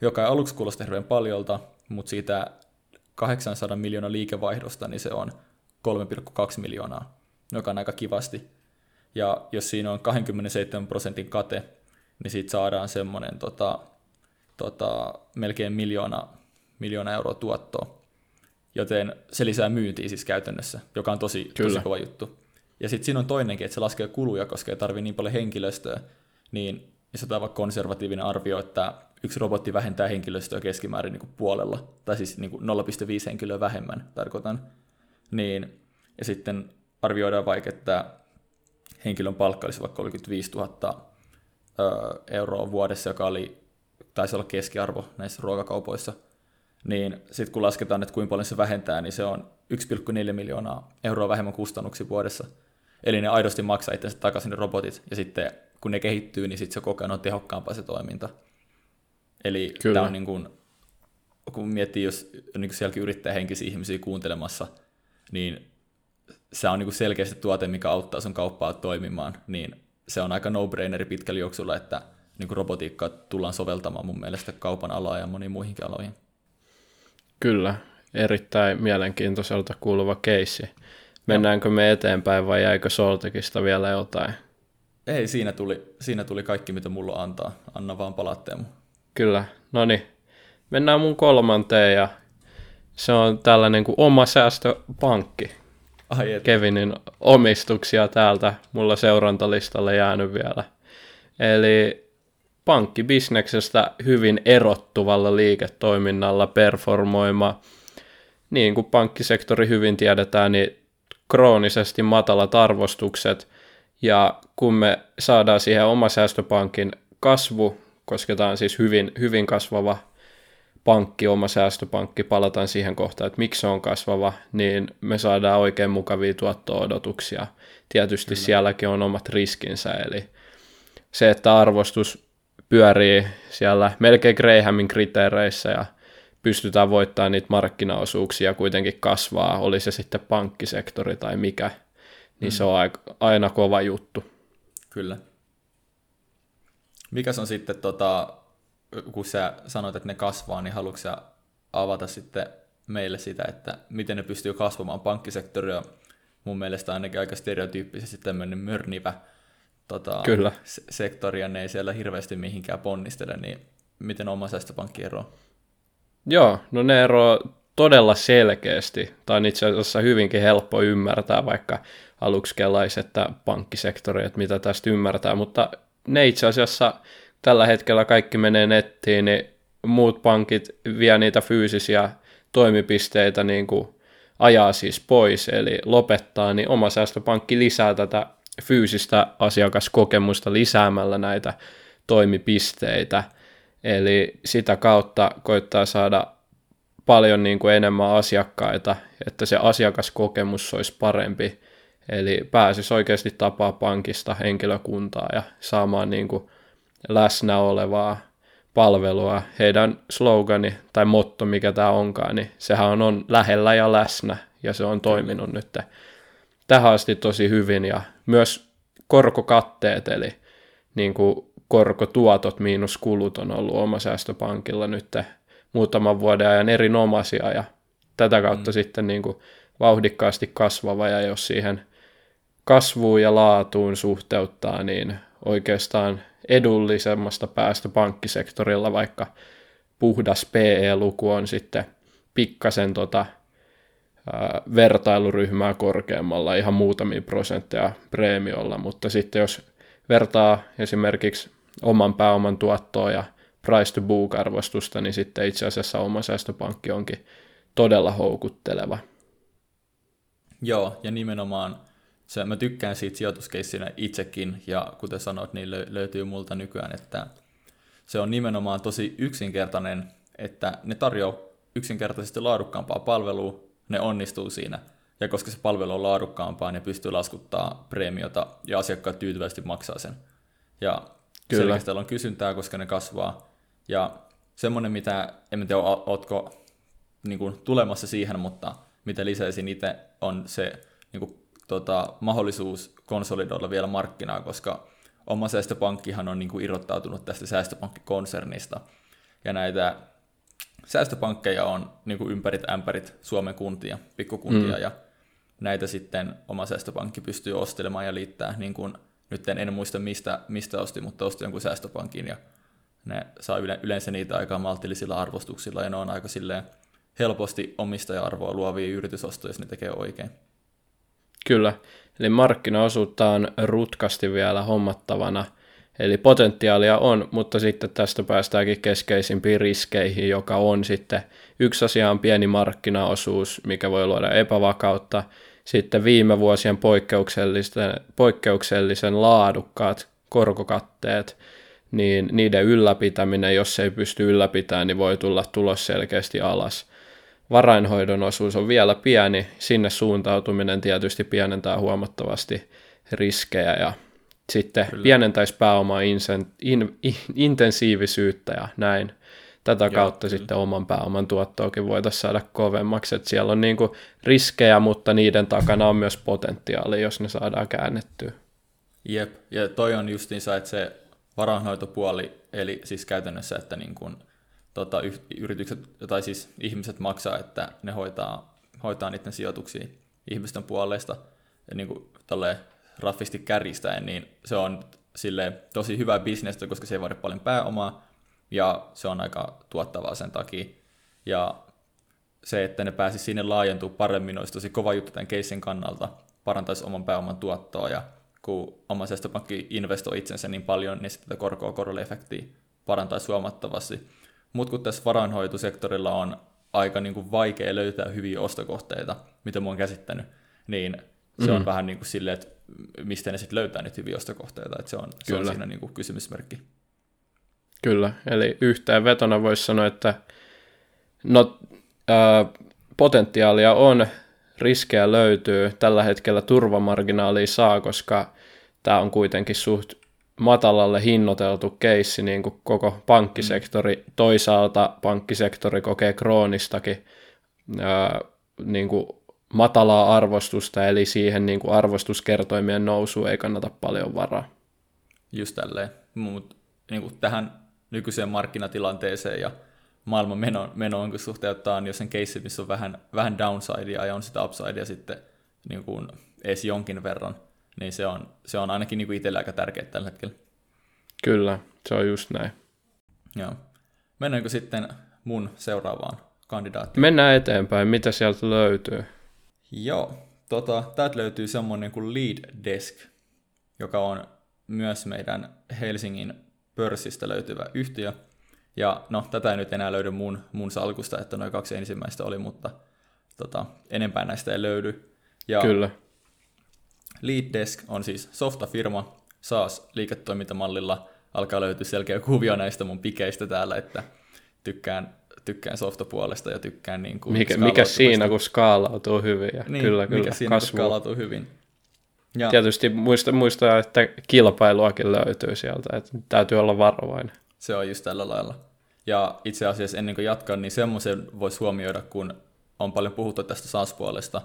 joka ei aluksi kuulosta hirveän paljolta, mutta siitä 800 miljoonaa liikevaihdosta, niin se on 3,2 miljoonaa, joka on aika kivasti. Ja jos siinä on 27 prosentin kate, niin siitä saadaan semmoinen tota, tota, melkein miljoona, miljoona euroa tuottoa. Joten se lisää myyntiä siis käytännössä, joka on tosi, tosi kova juttu. Ja sitten siinä on toinenkin, että se laskee kuluja, koska ei tarvitse niin paljon henkilöstöä, niin vaikka konservatiivinen arvio, että yksi robotti vähentää henkilöstöä keskimäärin niin kuin puolella, tai siis niin kuin 0,5 henkilöä vähemmän tarkoitan, niin, ja sitten arvioidaan vaikka, että henkilön palkka olisi vaikka 35 000 euroa vuodessa, joka oli, taisi olla keskiarvo näissä ruokakaupoissa, niin sitten kun lasketaan, että kuinka paljon se vähentää, niin se on 1,4 miljoonaa euroa vähemmän kustannuksia vuodessa. Eli ne aidosti maksaa itsensä takaisin ne robotit, ja sitten kun ne kehittyy, niin sitten se koko ajan on tehokkaampaa se toiminta. Eli Kyllä. tämä on niin kuin, kun miettii, jos niin kuin sielläkin yrittää henkisiä ihmisiä kuuntelemassa, niin se on niin kuin selkeästi tuote, mikä auttaa sun kauppaa toimimaan, niin se on aika no-braineri pitkällä juoksulla, että niin kuin robotiikkaa tullaan soveltamaan mun mielestä kaupan alaa ja moniin muihinkin aloihin. Kyllä, erittäin mielenkiintoiselta kuuluva keissi. Mennäänkö me eteenpäin vai jäikö Soltekista vielä jotain? Ei, siinä tuli, siinä tuli kaikki, mitä mulla antaa. Anna vaan palatteemu. Kyllä, no niin. Mennään mun kolmanteen ja se on tällainen kuin oma säästöpankki. Ai et. Kevinin omistuksia täältä mulla seurantalistalle jäänyt vielä. Eli pankkibisneksestä hyvin erottuvalla liiketoiminnalla performoima, niin kuin pankkisektori hyvin tiedetään, niin kroonisesti matalat arvostukset, ja kun me saadaan siihen oma säästöpankin kasvu, kosketaan siis hyvin, hyvin kasvava pankki, oma säästöpankki, palataan siihen kohtaan, että miksi se on kasvava, niin me saadaan oikein mukavia tuotto-odotuksia. Tietysti Kyllä. sielläkin on omat riskinsä, eli se, että arvostus pyörii siellä melkein Grahamin kriteereissä ja pystytään voittamaan niitä markkinaosuuksia kuitenkin kasvaa, oli se sitten pankkisektori tai mikä, niin mm. se on aina kova juttu. Kyllä. Mikäs on sitten tota, kun sä sanoit, että ne kasvaa, niin haluatko sä avata sitten meille sitä, että miten ne pystyy kasvamaan. Pankkisektori on mun mielestä ainakin aika stereotyyppisesti tämmöinen mörnivä tota, Kyllä. sektori, ja ne ei siellä hirveästi mihinkään ponnistele, niin miten oma säästöpankki eroaa? Joo, no ne eroaa todella selkeästi. Tämä on itse asiassa hyvinkin helppo ymmärtää, vaikka aluksi kelaisi, että pankkisektori, että mitä tästä ymmärtää, mutta ne itse asiassa tällä hetkellä kaikki menee nettiin, niin muut pankit vie niitä fyysisiä toimipisteitä niin kuin ajaa siis pois, eli lopettaa, niin oma säästöpankki lisää tätä fyysistä asiakaskokemusta lisäämällä näitä toimipisteitä. Eli sitä kautta koittaa saada paljon niin kuin enemmän asiakkaita, että se asiakaskokemus olisi parempi. Eli pääsisi oikeasti tapaa pankista henkilökuntaa ja saamaan niin kuin läsnä olevaa palvelua. Heidän slogani tai motto, mikä tämä onkaan, niin sehän on lähellä ja läsnä, ja se on toiminut nyt tähän asti tosi hyvin, ja myös korkokatteet, eli niin kuin korkotuotot miinus kulut on ollut oma säästöpankilla nyt muutaman vuoden ajan erinomaisia, ja tätä kautta mm. sitten niin kuin vauhdikkaasti kasvava, ja jos siihen kasvuun ja laatuun suhteuttaa, niin oikeastaan edullisemmasta päästä pankkisektorilla, vaikka puhdas PE-luku on sitten pikkasen tota, ää, vertailuryhmää korkeammalla ihan muutamia prosentteja preemiolla, mutta sitten jos vertaa esimerkiksi oman pääoman tuottoa ja price to book arvostusta, niin sitten itse asiassa oma säästöpankki onkin todella houkutteleva. Joo, ja nimenomaan se, mä tykkään siitä sijoituskeissinä itsekin, ja kuten sanoit, niin löytyy multa nykyään, että se on nimenomaan tosi yksinkertainen, että ne tarjoaa yksinkertaisesti laadukkaampaa palvelua, ne onnistuu siinä, ja koska se palvelu on laadukkaampaa, ne pystyy laskuttaa preemiota, ja asiakkaat tyytyvästi maksaa sen. Ja Kyllä. selkeästi on kysyntää, koska ne kasvaa, ja semmoinen, mitä, en tiedä, ootko niin kuin, tulemassa siihen, mutta mitä lisäisin itse, on se niin kuin, tota, mahdollisuus konsolidoida vielä markkinaa, koska oma säästöpankkihan on niin kuin irrottautunut tästä säästöpankkikonsernista. Ja näitä säästöpankkeja on niin kuin ympärit ämpärit Suomen kuntia, pikkukuntia, mm. ja näitä sitten oma säästöpankki pystyy ostelemaan ja liittää, niin kuin, nyt en, en muista mistä, mistä osti, mutta osti jonkun säästöpankin, ja ne saa yleensä niitä aika maltillisilla arvostuksilla, ja ne on aika silleen helposti omistaja-arvoa luovia yritysostoja, jos ne tekee oikein. Kyllä, eli markkinaosuutta on rutkasti vielä hommattavana, eli potentiaalia on, mutta sitten tästä päästäänkin keskeisimpiin riskeihin, joka on sitten yksi asia on pieni markkinaosuus, mikä voi luoda epävakautta, sitten viime vuosien poikkeuksellisen, poikkeuksellisen laadukkaat korkokatteet, niin niiden ylläpitäminen, jos ei pysty ylläpitämään, niin voi tulla tulos selkeästi alas varainhoidon osuus on vielä pieni, sinne suuntautuminen tietysti pienentää huomattavasti riskejä ja sitten Kyllä. pienentäisi pääomaa insen, in, in, intensiivisyyttä ja näin. Tätä Joo, kautta kyllä. sitten oman pääoman tuottoakin voitaisiin saada kovemmaksi. että siellä on niinku riskejä, mutta niiden takana on myös potentiaali, jos ne saadaan käännettyä. Jep, ja toi on justiinsa, että se varainhoitopuoli, eli siis käytännössä, että niin kun tota, yritykset, tai siis ihmiset maksaa, että ne hoitaa, hoitaa niiden sijoituksia ihmisten puolesta, ja niin kuin raffisti kärjistäen, niin se on sille tosi hyvä bisnestä, koska se ei vaadi paljon pääomaa, ja se on aika tuottavaa sen takia. Ja se, että ne pääsisi sinne laajentua paremmin, olisi tosi kova juttu tämän keissin kannalta, parantaisi oman pääoman tuottoa, ja kun oma säästöpankki investoi itsensä niin paljon, niin sitten tätä korkoa korolle efektiä parantaisi huomattavasti. Mutta kun tässä varainhoitosektorilla on aika niin kuin vaikea löytää hyviä ostokohteita, mitä mä oon käsittänyt, niin se mm. on vähän niin kuin silleen, että mistä ne sitten löytää niitä hyviä ostokohteita, että se on, se on siinä niin kuin kysymysmerkki. Kyllä, eli yhteenvetona voisi sanoa, että no, ää, potentiaalia on, riskejä löytyy, tällä hetkellä turvamarginaalia saa, koska tämä on kuitenkin suht matalalle hinnoiteltu keissi niin kuin koko pankkisektori. Mm. Toisaalta pankkisektori kokee kroonistakin ää, niin kuin matalaa arvostusta, eli siihen niin kuin arvostuskertoimien nousu ei kannata paljon varaa. Just tälleen. Mut, niin kuin tähän nykyiseen markkinatilanteeseen ja maailman meno, menoon, kun suhteuttaa jos sen case, missä on vähän, vähän downsidea ja on sitä upsidea sitten niin kuin edes jonkin verran, niin se on, se on ainakin niin itselle aika tärkeää tällä hetkellä. Kyllä, se on just näin. Joo. Mennäänkö sitten mun seuraavaan kandidaattiin? Mennään eteenpäin. Mitä sieltä löytyy? Joo. Tota, täältä löytyy semmoinen kuin Lead Desk, joka on myös meidän Helsingin pörssistä löytyvä yhtiö. Ja no, tätä ei nyt enää löydy mun, mun salkusta, että noin kaksi ensimmäistä oli, mutta tota, enempää näistä ei löydy. Ja Kyllä. Lead Desk on siis softafirma SaaS-liiketoimintamallilla. Alkaa löytyä selkeä kuvio näistä mun pikeistä täällä, että tykkään, tykkään softapuolesta ja tykkään niin kuin mikä, mikä siinä, kun skaalautuu hyvin. Ja niin, kyllä, mikä kyllä, siinä, kun skaalautuu hyvin. Ja. Tietysti muista, muista, että kilpailuakin löytyy sieltä, että täytyy olla varovainen. Se on just tällä lailla. Ja itse asiassa ennen kuin jatkan, niin semmoisen voisi huomioida, kun on paljon puhuttu tästä SaaS-puolesta,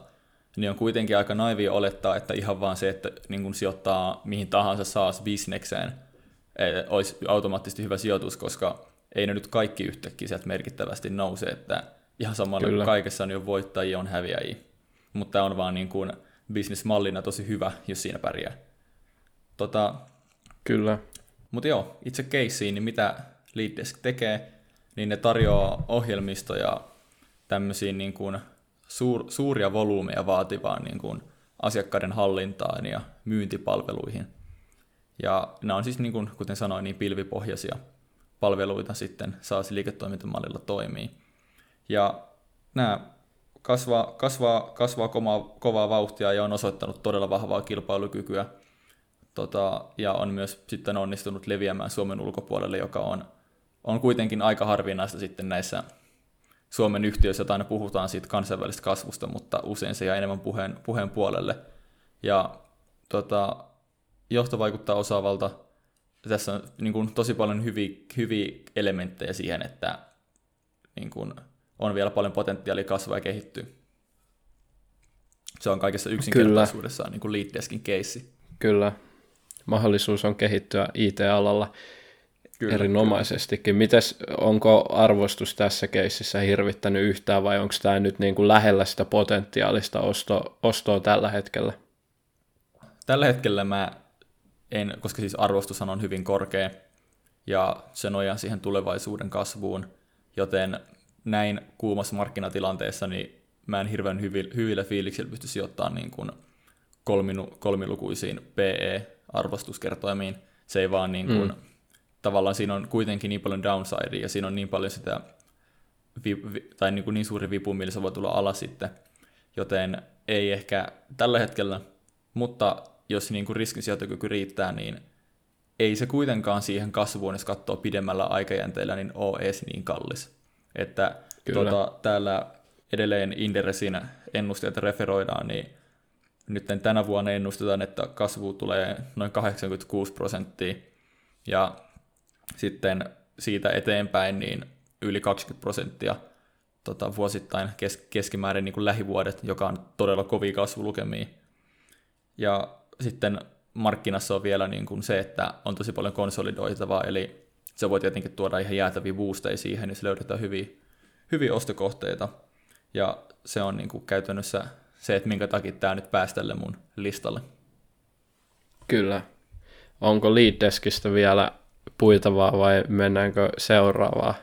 niin on kuitenkin aika naivia olettaa, että ihan vaan se, että niin kun sijoittaa mihin tahansa SaaS-bisnekseen, eh, olisi automaattisesti hyvä sijoitus, koska ei ne nyt kaikki yhtäkkiä sieltä merkittävästi nouse, että ihan samalla kuin kaikessa on jo voittajia, on häviäjiä. Mutta tämä on vaan niin kuin bisnesmallina tosi hyvä, jos siinä pärjää. Tota, Kyllä. Mutta joo, itse caseen, niin mitä Leaddesk tekee, niin ne tarjoaa ohjelmistoja tämmöisiin niin kuin suur, suuria volyymeja vaativaan niin kuin asiakkaiden hallintaan ja myyntipalveluihin. Ja nämä on siis, niin kuin, kuten sanoin, niin pilvipohjaisia palveluita sitten saa liiketoimintamallilla toimii. Ja nämä kasvaa, kasvaa, kasvaa kovaa, kovaa vauhtia ja on osoittanut todella vahvaa kilpailukykyä. Tota, ja on myös sitten onnistunut leviämään Suomen ulkopuolelle, joka on, on kuitenkin aika harvinaista sitten näissä Suomen yhtiöissä, että aina puhutaan siitä kansainvälisestä kasvusta, mutta usein se jää enemmän puheen, puheen puolelle. Ja tota, johto vaikuttaa osaavalta. Tässä on niin kuin, tosi paljon hyviä, hyviä elementtejä siihen, että niin kuin, on vielä paljon potentiaalia kasvaa ja kehittyä. Se on kaikessa yksinkertaisuudessaan niin kuin Leaddeskin keissi. Kyllä. Mahdollisuus on kehittyä IT-alalla kyllä, erinomaisestikin. Kyllä. Mites, onko arvostus tässä keississä hirvittänyt yhtään vai onko tämä nyt niin kuin lähellä sitä potentiaalista osto, ostoa tällä hetkellä? Tällä hetkellä mä en, koska siis arvostushan on hyvin korkea ja se nojaa siihen tulevaisuuden kasvuun, joten näin kuumassa markkinatilanteessa niin mä en hirveän hyvillä fiiliksillä pysty sijoittamaan niin kuin kolminu, kolmilukuisiin PE-arvostuskertoimiin. Se ei vaan niin kuin, mm. Tavallaan siinä on kuitenkin niin paljon downside ja siinä on niin paljon sitä, vi, vi, tai niin, kuin niin suuri vipu, millä se voi tulla alas sitten. Joten ei ehkä tällä hetkellä, mutta jos niin kuin riskisijoitokyky riittää, niin ei se kuitenkaan siihen kasvuun, jos katsoo pidemmällä aikajänteellä, niin ole edes niin kallis. Että tuota, täällä edelleen Inderesin ennusteita referoidaan, niin nyt tänä vuonna ennustetaan, että kasvu tulee noin 86 prosenttia, ja sitten siitä eteenpäin niin yli 20 prosenttia tota, vuosittain kes- keskimäärin niin kuin lähivuodet, joka on todella kovia kasvulukemia. Ja sitten markkinassa on vielä niin kuin se, että on tosi paljon konsolidoitavaa, eli se voi tietenkin tuoda ihan jäätäviä boosteja siihen, jos löydetään hyviä, hyviä ostokohteita. Ja se on niin kuin käytännössä se, että minkä takia tämä nyt pääsi tälle mun listalle. Kyllä. Onko lead deskistä vielä puitavaa vai mennäänkö seuraavaan?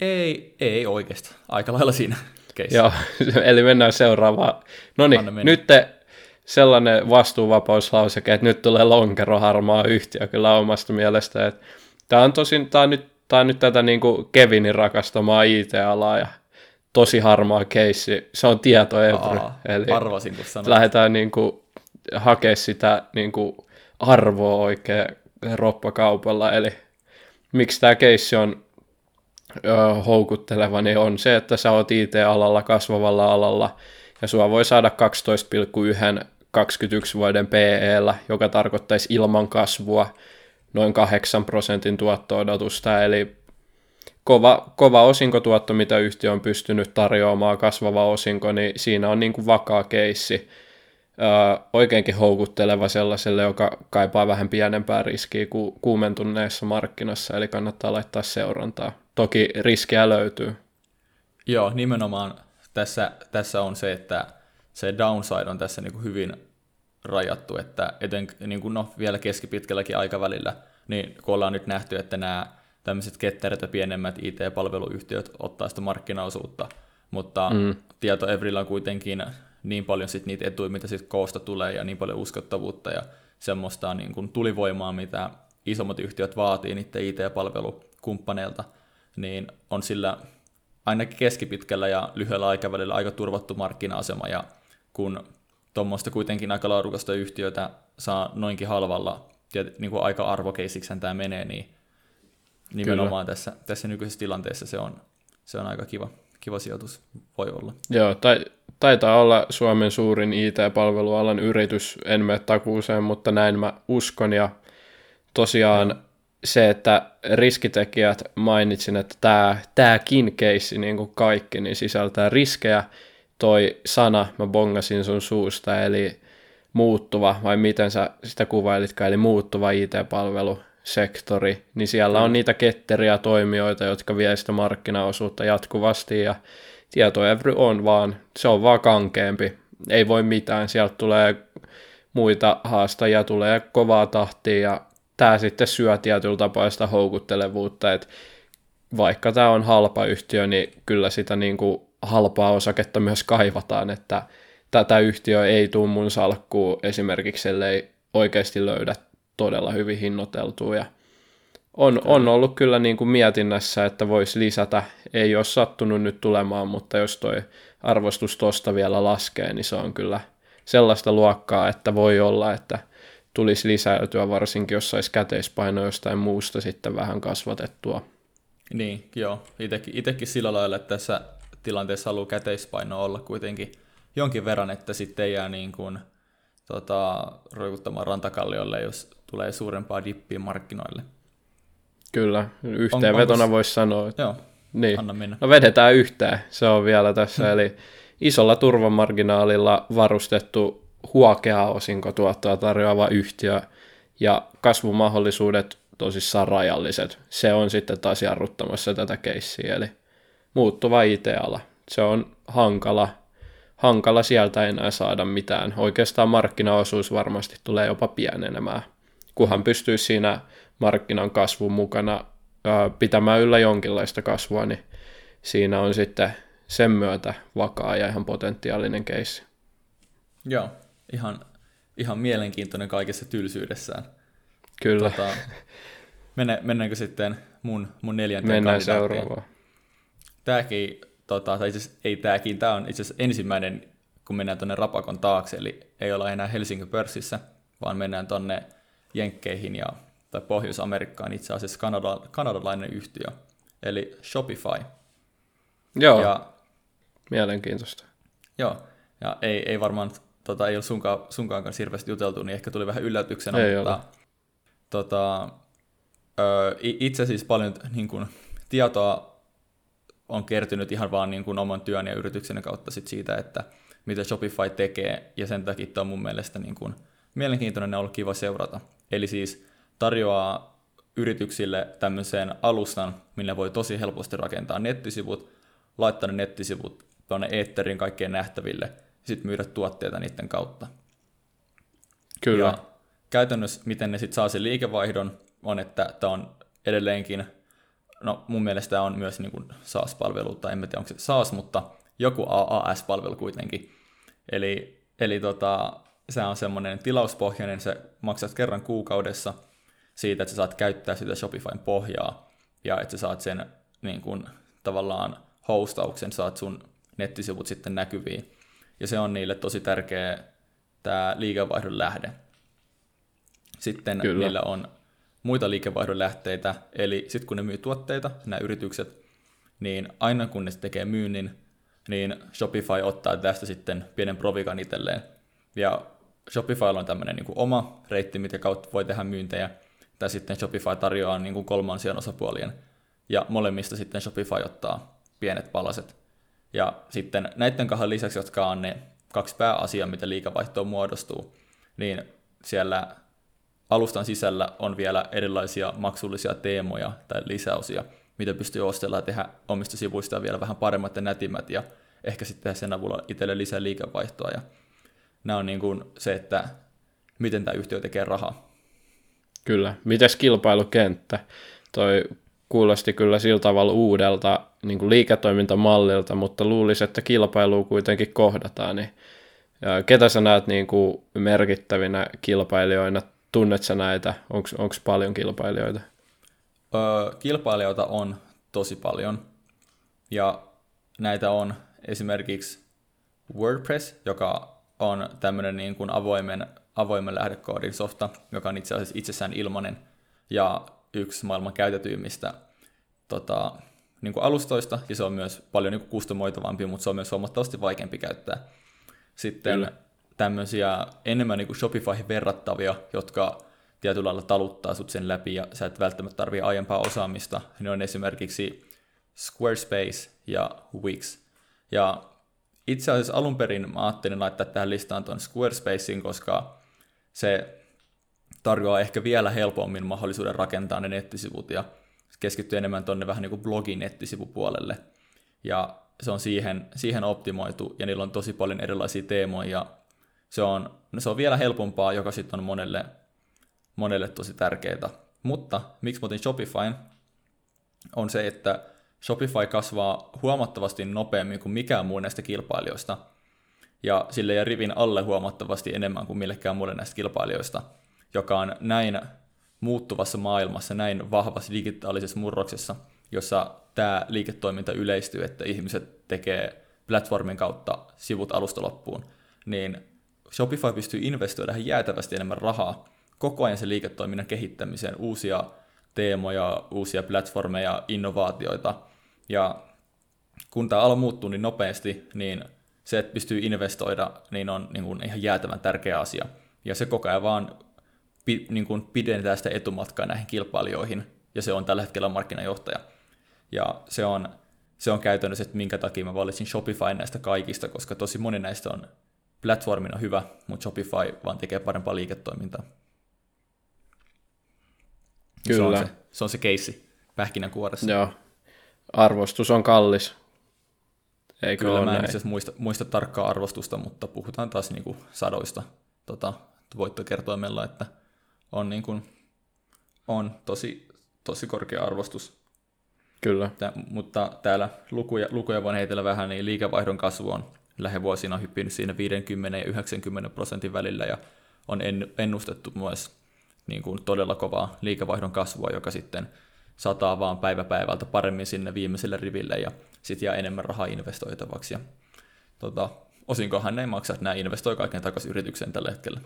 Ei, ei oikeastaan. Aika lailla siinä keissä. Joo, eli mennään seuraavaan. No niin, nyt te sellainen vastuuvapauslauseke, että nyt tulee lonkero harmaa yhtiö kyllä omasta mielestä. Että tämä on tosin, tämä on nyt, tämä on nyt tätä niin kuin Kevinin rakastamaa IT-alaa ja tosi harmaa keissi. Se on tieto Aa, eli arvasin, kun sanoit. lähdetään niin kuin hakemaan sitä niin kuin arvoa oikein roppakaupalla. Eli miksi tämä keissi on ö, houkutteleva, niin on se, että sä oot IT-alalla, kasvavalla alalla, ja sua voi saada 12,1 21 vuoden PE-llä, joka tarkoittaisi ilman kasvua noin 8 prosentin tuotto-odotusta, eli kova, kova osinkotuotto, mitä yhtiö on pystynyt tarjoamaan, kasvava osinko, niin siinä on niin kuin vakaa keissi. Oikeinkin houkutteleva sellaiselle, joka kaipaa vähän pienempää riskiä ku, kuumentuneessa markkinassa, eli kannattaa laittaa seurantaa. toki riskejä löytyy. Joo, nimenomaan tässä, tässä on se, että se downside on tässä niin kuin hyvin rajattu, että eten, niin kuin no, vielä keskipitkälläkin aikavälillä, niin kun ollaan nyt nähty, että nämä tämmöiset ketterät ja pienemmät IT-palveluyhtiöt ottaa sitä markkinaosuutta, mutta mm. tieto Evrillä on kuitenkin niin paljon sit niitä etuja, mitä sit koosta tulee ja niin paljon uskottavuutta ja semmoista niin kuin tulivoimaa, mitä isommat yhtiöt vaatii niiden IT-palvelukumppaneilta, niin on sillä ainakin keskipitkällä ja lyhyellä aikavälillä aika turvattu markkina-asema, ja kun tuommoista kuitenkin aika laadukasta yhtiötä saa noinkin halvalla, ja niin kuin aika arvokeisiksän tämä menee, niin nimenomaan tässä, tässä nykyisessä tilanteessa se on, se on aika kiva, kiva sijoitus, voi olla. Joo, tai, taitaa olla Suomen suurin IT-palvelualan yritys, en mene takuuseen, mutta näin mä uskon, ja tosiaan se, että riskitekijät mainitsin, että tämä, tämäkin keissi, niin kuin kaikki, niin sisältää riskejä. Toi sana mä bongasin sun suusta, eli muuttuva, vai miten sä sitä kuvailitkaan, eli muuttuva IT-palvelusektori, niin siellä on niitä ketteriä toimijoita, jotka vie sitä markkinaosuutta jatkuvasti, ja tietoevry on vaan, se on vaan kankeampi. Ei voi mitään, sieltä tulee muita haastajia, tulee kovaa tahtia, ja tämä sitten syö tietyllä tapaa sitä houkuttelevuutta, että vaikka tämä on halpa yhtiö, niin kyllä sitä niin kuin halpaa osaketta myös kaivataan, että tätä yhtiö ei tule mun salkkuun esimerkiksi, ellei oikeasti löydä todella hyvin hinnoiteltua ja on, on ollut kyllä niin kuin mietinnässä, että voisi lisätä. Ei ole sattunut nyt tulemaan, mutta jos toi arvostus tosta vielä laskee, niin se on kyllä sellaista luokkaa, että voi olla, että – tulisi lisäytyä, varsinkin jos saisi käteispaino jostain muusta sitten vähän kasvatettua. Niin, joo. Itekin, itekin sillä lailla, että tässä tilanteessa haluaa käteispaino olla kuitenkin jonkin verran, että sitten ei jää niin kuin, tota, roikuttamaan rantakalliolle, jos tulee suurempaa dippiä markkinoille. Kyllä, yhteenvetona on, voisi sanoa. Että... Joo, niin. anna mennä. No vedetään yhteen, se on vielä tässä, eli isolla turvamarginaalilla varustettu huokeaa osinkotuottoa tarjoava yhtiö ja kasvumahdollisuudet tosissaan rajalliset. Se on sitten taas jarruttamassa tätä keissiä, eli muuttuva IT-ala. Se on hankala, hankala sieltä enää saada mitään. Oikeastaan markkinaosuus varmasti tulee jopa pienenemään, kunhan pystyy siinä markkinan kasvun mukana pitämään yllä jonkinlaista kasvua, niin siinä on sitten sen myötä vakaa ja ihan potentiaalinen keissi. Joo, ihan, ihan mielenkiintoinen kaikessa tylsyydessään. Kyllä. Tota, mennä, mennäänkö sitten mun, mun neljänteen Mennään seuraavaan. Tämäkin, tota, tai itse ei tämäkin, tämä on itse asiassa ensimmäinen, kun mennään tuonne Rapakon taakse, eli ei olla enää Helsingin pörssissä, vaan mennään tuonne Jenkkeihin ja, tai Pohjois-Amerikkaan itse asiassa kanada, kanadalainen yhtiö, eli Shopify. Joo, ja, mielenkiintoista. Joo, ja ei, ei varmaan tota, ei ole sunkaan, sunkaan kanssa hirveästi juteltu, niin ehkä tuli vähän yllätyksenä, ei mutta tota, ö, itse siis paljon niin kuin, tietoa on kertynyt ihan vaan niin kuin, oman työn ja yrityksen kautta sit siitä, että mitä Shopify tekee, ja sen takia tämä on mun mielestä niin kuin, mielenkiintoinen ja ollut kiva seurata. Eli siis tarjoaa yrityksille tämmöiseen alustan, millä voi tosi helposti rakentaa nettisivut, laittaa ne nettisivut tuonne eetterin kaikkien nähtäville – sitten myydä tuotteita niiden kautta. Kyllä. Ja käytännössä, miten ne sitten saa sen liikevaihdon, on, että tämä on edelleenkin, no mun mielestä on myös niin kuin SaaS-palvelu, tai en tiedä onko se SaaS, mutta joku AAS-palvelu kuitenkin. Eli, eli tota, se on semmoinen tilauspohjainen, se maksat kerran kuukaudessa siitä, että sä saat käyttää sitä Shopifyn pohjaa, ja että sä saat sen niin kuin, tavallaan hostauksen, saat sun nettisivut sitten näkyviin ja se on niille tosi tärkeä tämä liikevaihdon lähde. Sitten Kyllä. niillä on muita liikevaihdon lähteitä, eli sitten kun ne myy tuotteita, nämä yritykset, niin aina kun ne tekee myynnin, niin Shopify ottaa tästä sitten pienen provikan itselleen. Ja Shopify on tämmöinen niin oma reitti, mitä kautta voi tehdä myyntejä, tai sitten Shopify tarjoaa niin kuin kolmansien osapuolien, ja molemmista sitten Shopify ottaa pienet palaset. Ja sitten näiden kahden lisäksi, jotka on ne kaksi pääasiaa, mitä liikavaihtoon muodostuu, niin siellä alustan sisällä on vielä erilaisia maksullisia teemoja tai lisäosia, mitä pystyy ostella ja tehdä omista sivuista vielä vähän paremmat ja nätimmät ja ehkä sitten tehdä sen avulla itselle lisää liikevaihtoa. Ja nämä on niin kuin se, että miten tämä yhtiö tekee rahaa. Kyllä. Mites kilpailukenttä? Toi kuulosti kyllä sillä tavalla uudelta niin kuin liiketoimintamallilta, mutta luulisin, että kilpailu kuitenkin kohdataan. Niin, ketä sä näet niin kuin merkittävinä kilpailijoina? Tunnet sä näitä? Onko paljon kilpailijoita? Öö, kilpailijoita on tosi paljon. Ja näitä on esimerkiksi WordPress, joka on tämmöinen niin avoimen, avoimen lähdekoodin softa, joka on itse asiassa itsessään ilmainen ja yksi maailman käytetyimmistä tota, niin kuin alustoista, ja se on myös paljon niin kuin kustomoitavampi, mutta se on myös huomattavasti vaikeampi käyttää. Sitten Kyllä. tämmöisiä enemmän niin kuin Shopifyhin verrattavia, jotka tietyllä lailla taluttaa sut sen läpi, ja sä et välttämättä tarvii aiempaa osaamista. Ne on esimerkiksi Squarespace ja Wix. Ja itse asiassa alun perin mä ajattelin laittaa tähän listaan tuon Squarespacein, koska se tarjoaa ehkä vielä helpommin mahdollisuuden rakentaa ne nettisivut ja keskittyy enemmän tuonne vähän niin kuin blogin nettisivupuolelle. Ja se on siihen, siihen optimoitu ja niillä on tosi paljon erilaisia teemoja ja se on, no se on vielä helpompaa, joka sitten on monelle, monelle tosi tärkeää. Mutta miksi mä otin Shopifyn, on se, että Shopify kasvaa huomattavasti nopeammin kuin mikään muu näistä kilpailijoista, ja sille ja rivin alle huomattavasti enemmän kuin millekään muulle näistä kilpailijoista, joka on näin muuttuvassa maailmassa, näin vahvassa digitaalisessa murroksessa, jossa tämä liiketoiminta yleistyy, että ihmiset tekee platformin kautta sivut alusta loppuun, niin Shopify pystyy investoimaan jäätävästi enemmän rahaa koko ajan sen liiketoiminnan kehittämiseen, uusia teemoja, uusia platformeja, innovaatioita, ja kun tämä ala muuttuu niin nopeasti, niin se, että pystyy investoida, niin on niin kuin ihan jäätävän tärkeä asia. Ja se koko ajan vaan pi, niin kuin pidentää sitä etumatkaa näihin kilpailijoihin, ja se on tällä hetkellä markkinajohtaja. Ja se on, se on käytännössä, että minkä takia mä valitsin Shopify näistä kaikista, koska tosi moni näistä on platformina hyvä, mutta Shopify vaan tekee parempaa liiketoimintaa. Kyllä. Se on se, se, on se keissi pähkinänkuoressa. Joo, arvostus on kallis. Eikö Kyllä, mä en itse muista, muista tarkkaa arvostusta, mutta puhutaan taas niinku sadoista tota, voittokertoimella, että on, niinku, on tosi, tosi korkea arvostus. Kyllä. Tää, mutta täällä lukuja, lukuja voin heitellä vähän, niin liikevaihdon kasvu on lähivuosina hyppinyt siinä 50 ja 90 prosentin välillä, ja on ennustettu myös niin kuin todella kovaa liikevaihdon kasvua, joka sitten sataa vaan päivä päivältä paremmin sinne viimeiselle riville ja sitten jää enemmän rahaa investoitavaksi. Ja, tota, osinkohan ne ei maksa, että nämä investoi kaiken takaisin yritykseen tällä hetkellä.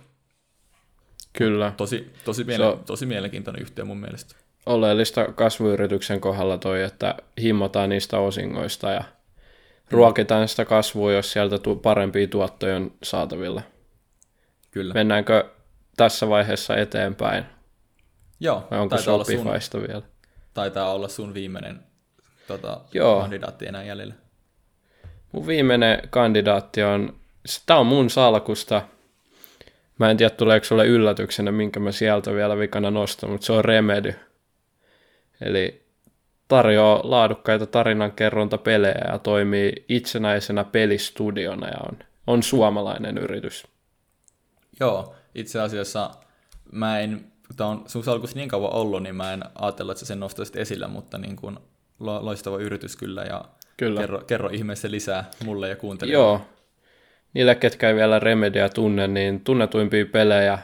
Kyllä. Tosi, tosi, miele- so, tosi mielenkiintoinen yhtiö mun mielestä. Oleellista kasvuyrityksen kohdalla toi, että himmataan niistä osingoista ja ruokitaan sitä kasvua, jos sieltä tu- parempia tuottoja on saatavilla. Kyllä. Mennäänkö tässä vaiheessa eteenpäin? Joo. Vai onko Shopifysta sun... vielä? Taitaa olla sun viimeinen tota, Joo. kandidaatti enää jäljellä. Mun viimeinen kandidaatti on, tämä on mun salkusta. Mä en tiedä, tuleeko sulle yllätyksenä, minkä mä sieltä vielä vikana nostan, mutta se on Remedy. Eli tarjoaa laadukkaita tarinankerrontapelejä ja toimii itsenäisenä pelistudiona ja on, on suomalainen yritys. Joo, itse asiassa mä en tämä on sun salkus niin kauan ollut, niin mä en ajatella, että sä sen nostaisit esille, mutta niin kuin loistava yritys kyllä ja kyllä. Kerro, kerro ihmeessä lisää mulle ja kuuntelijoille. Joo. Niille, ketkä ei vielä Remedia tunne, niin tunnetuimpia pelejä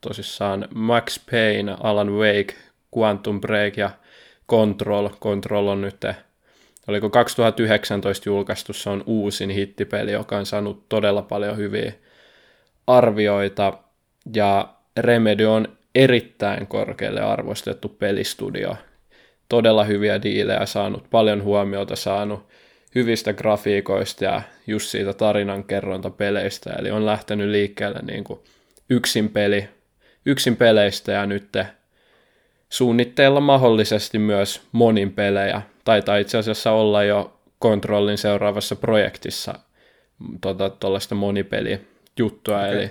tosissaan Max Payne, Alan Wake, Quantum Break ja Control. Control on nyt, oliko 2019 julkaistu, se on uusin hittipeli, joka on saanut todella paljon hyviä arvioita. Ja Remedy on erittäin korkealle arvostettu pelistudio. Todella hyviä diilejä saanut, paljon huomiota saanut hyvistä grafiikoista ja just siitä tarinankerrontapeleistä. Eli on lähtenyt liikkeelle niin kuin yksin, peli, yksin peleistä ja nyt suunnitteilla mahdollisesti myös monin pelejä. Taitaa itse asiassa olla jo kontrollin seuraavassa projektissa tuollaista tota, monipelijuttua. Okay. Eli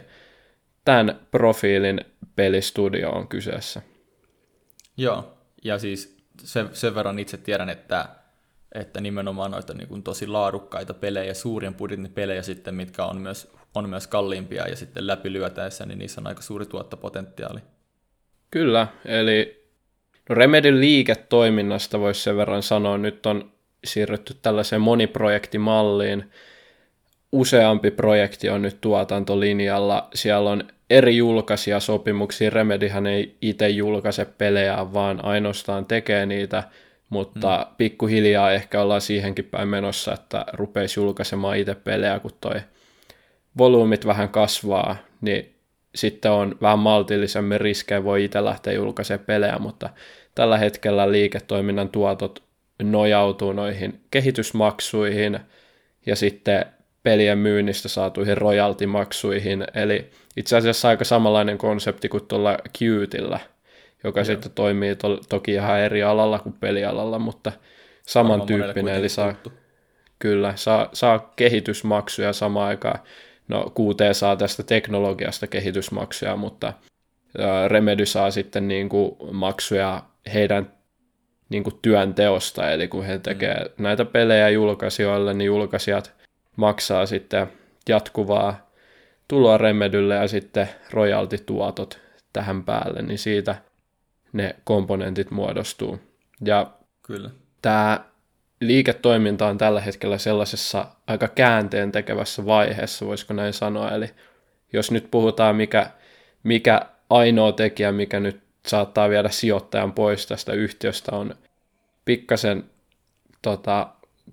tämän profiilin pelistudio on kyseessä. Joo, ja siis sen, sen verran itse tiedän, että, että nimenomaan noita niin kuin tosi laadukkaita pelejä, suurien budjetin pelejä sitten, mitkä on myös, on myös kalliimpia ja sitten läpilyötäessä, niin niissä on aika suuri tuottopotentiaali. Kyllä, eli no Remedin liiketoiminnasta voisi sen verran sanoa, nyt on siirrytty tällaiseen moniprojektimalliin, useampi projekti on nyt tuotantolinjalla. Siellä on eri julkaisijasopimuksia. Remedihän ei itse julkaise pelejä, vaan ainoastaan tekee niitä, mutta mm. pikkuhiljaa ehkä ollaan siihenkin päin menossa, että rupeisi julkaisemaan itse pelejä, kun toi volyymit vähän kasvaa, niin sitten on vähän maltillisemmin riskejä, voi itse lähteä julkaisemaan pelejä, mutta tällä hetkellä liiketoiminnan tuotot nojautuu noihin kehitysmaksuihin ja sitten pelien myynnistä saatuihin royaltimaksuihin, eli itse asiassa aika samanlainen konsepti kuin tuolla Qtillä, joka Joo. sitten toimii to- toki ihan eri alalla kuin pelialalla, mutta samantyyppinen, eli saa, kyllä, saa, saa kehitysmaksuja samaan aikaan. No QT saa tästä teknologiasta kehitysmaksuja, mutta Remedy saa sitten niin kuin maksuja heidän niin kuin työnteosta, eli kun he tekevät mm. näitä pelejä julkaisijoille, niin julkaisijat maksaa sitten jatkuvaa tuloa Remedylle ja sitten royaltituotot tähän päälle, niin siitä ne komponentit muodostuu. Ja Kyllä. tämä liiketoiminta on tällä hetkellä sellaisessa aika käänteen tekevässä vaiheessa, voisiko näin sanoa. Eli jos nyt puhutaan, mikä, mikä ainoa tekijä, mikä nyt saattaa viedä sijoittajan pois tästä yhtiöstä, on pikkasen tota,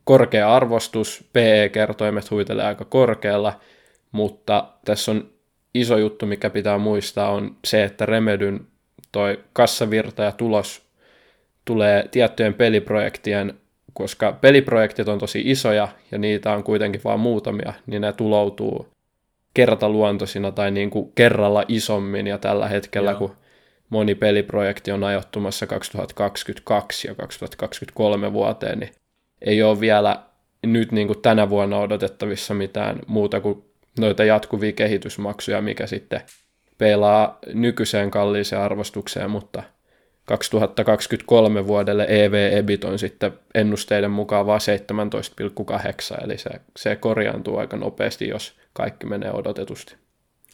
korkea arvostus, PE-kertoimet huitelee aika korkealla, mutta tässä on iso juttu, mikä pitää muistaa, on se, että Remedyn toi kassavirta ja tulos tulee tiettyjen peliprojektien, koska peliprojektit on tosi isoja ja niitä on kuitenkin vain muutamia, niin ne tuloutuu kertaluontoisina tai niin kuin kerralla isommin ja tällä hetkellä, Joo. kun moni peliprojekti on ajoittumassa 2022 ja 2023 vuoteen, niin ei ole vielä nyt niin kuin tänä vuonna odotettavissa mitään muuta kuin noita jatkuvia kehitysmaksuja, mikä sitten pelaa nykyiseen kalliiseen arvostukseen, mutta 2023 vuodelle EV-EBIT on sitten ennusteiden mukaan vain 17,8, eli se, se korjaantuu aika nopeasti, jos kaikki menee odotetusti.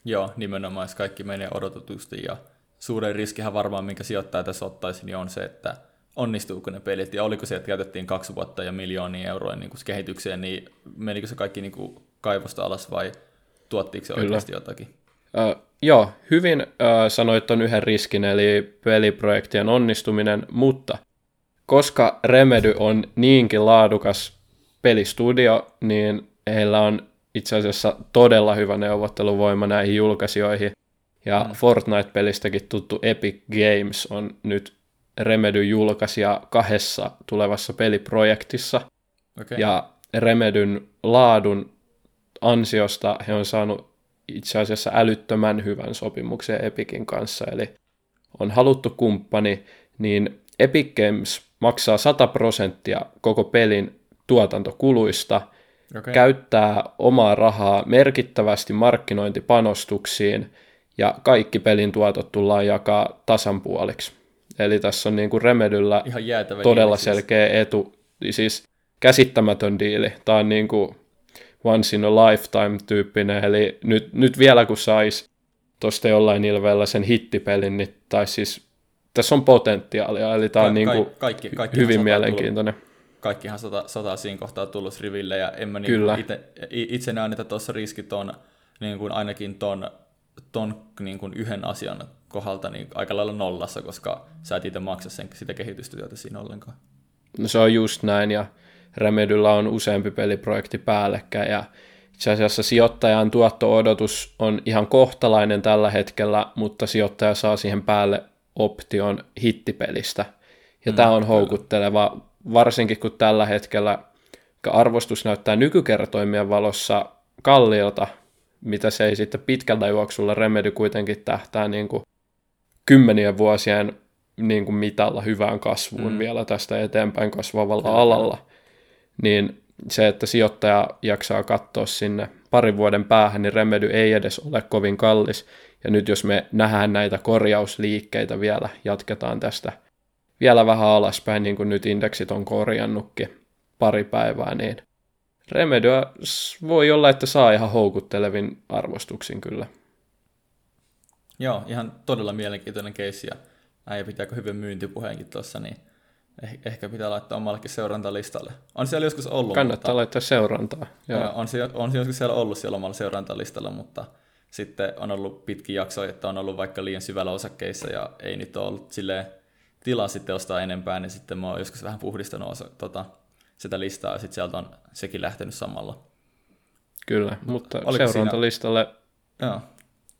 Joo, nimenomaan, jos kaikki menee odotetusti, ja suuren riskihän varmaan, minkä sijoittaja tässä ottaisi, niin on se, että onnistuuko ne pelit, ja oliko se, että käytettiin kaksi vuotta ja miljoonia euroa niin kuin kehitykseen, niin menikö se kaikki niin kuin kaivosta alas vai tuottiiko se Kyllä. oikeasti jotakin? Uh, joo, hyvin uh, sanoit on yhden riskin, eli peliprojektien onnistuminen, mutta koska Remedy on niinkin laadukas pelistudio, niin heillä on itse asiassa todella hyvä neuvotteluvoima näihin julkaisijoihin. Ja mm. Fortnite-pelistäkin tuttu Epic Games on nyt Remedy julkaisija kahdessa tulevassa peliprojektissa. Okay. Ja Remedyn laadun ansiosta he on saanut itse asiassa älyttömän hyvän sopimuksen Epicin kanssa, eli on haluttu kumppani, niin Epic Games maksaa 100 prosenttia koko pelin tuotantokuluista, okay. käyttää omaa rahaa merkittävästi markkinointipanostuksiin, ja kaikki pelin tuotot tullaan jakaa tasan puoliksi. Eli tässä on niin kuin Remedyllä Ihan todella siis. selkeä etu, siis käsittämätön diili. Tämä on niin kuin once in a lifetime tyyppinen, eli nyt, nyt vielä kun sais tuosta jollain ilveellä sen hittipelin, niin tai siis tässä on potentiaalia, eli tämä on Ka- niin kuin kaikki, kaikki hyvin mielenkiintoinen. Tullut, kaikkihan sata, sata siinä kohtaa tullut riville, ja en mä niin Kyllä. Itse, itse näe, että tuossa riskit on niin kuin ainakin ton, ton niin kuin yhden asian kohdalta niin aika lailla nollassa, koska sä et itse maksa sen, sitä kehitystyötä siinä ollenkaan. No se on just näin, ja Remedyllä on useampi peliprojekti päällekkäin, ja itse asiassa sijoittajan tuotto-odotus on ihan kohtalainen tällä hetkellä, mutta sijoittaja saa siihen päälle option hittipelistä. Ja mm, tämä on houkutteleva, varsinkin kun tällä hetkellä arvostus näyttää nykykertoimien valossa kalliilta, mitä se ei sitten pitkällä juoksulla Remedy kuitenkin tähtää niin kuin kymmenien vuosien niin kuin mitalla hyvään kasvuun mm. vielä tästä eteenpäin kasvavalla Kyllä. alalla, niin se, että sijoittaja jaksaa katsoa sinne parin vuoden päähän, niin Remedy ei edes ole kovin kallis. Ja nyt jos me nähdään näitä korjausliikkeitä vielä, jatketaan tästä vielä vähän alaspäin, niin kuin nyt indeksit on korjannutkin pari päivää, niin Remedyä voi olla, että saa ihan houkuttelevin arvostuksin kyllä. Joo, ihan todella mielenkiintoinen keissi ja äijä pitääkö hyvin myyntipuheenkin tuossa, niin eh- ehkä pitää laittaa omallekin seurantalistalle. On siellä joskus ollut. Kannattaa mutta... laittaa seurantaa. Joo. Joo, on, se, on se joskus siellä ollut siellä omalla seurantalistalla, mutta sitten on ollut pitki jakso, että on ollut vaikka liian syvällä osakkeissa ja ei nyt ole ollut silleen tilaa sitten ostaa enempää, niin sitten mä oon joskus vähän puhdistanut osa, tota, sitä listaa ja sitten sieltä on sekin lähtenyt samalla. Kyllä, mutta Oliko seurantalistalle siinä... Joo.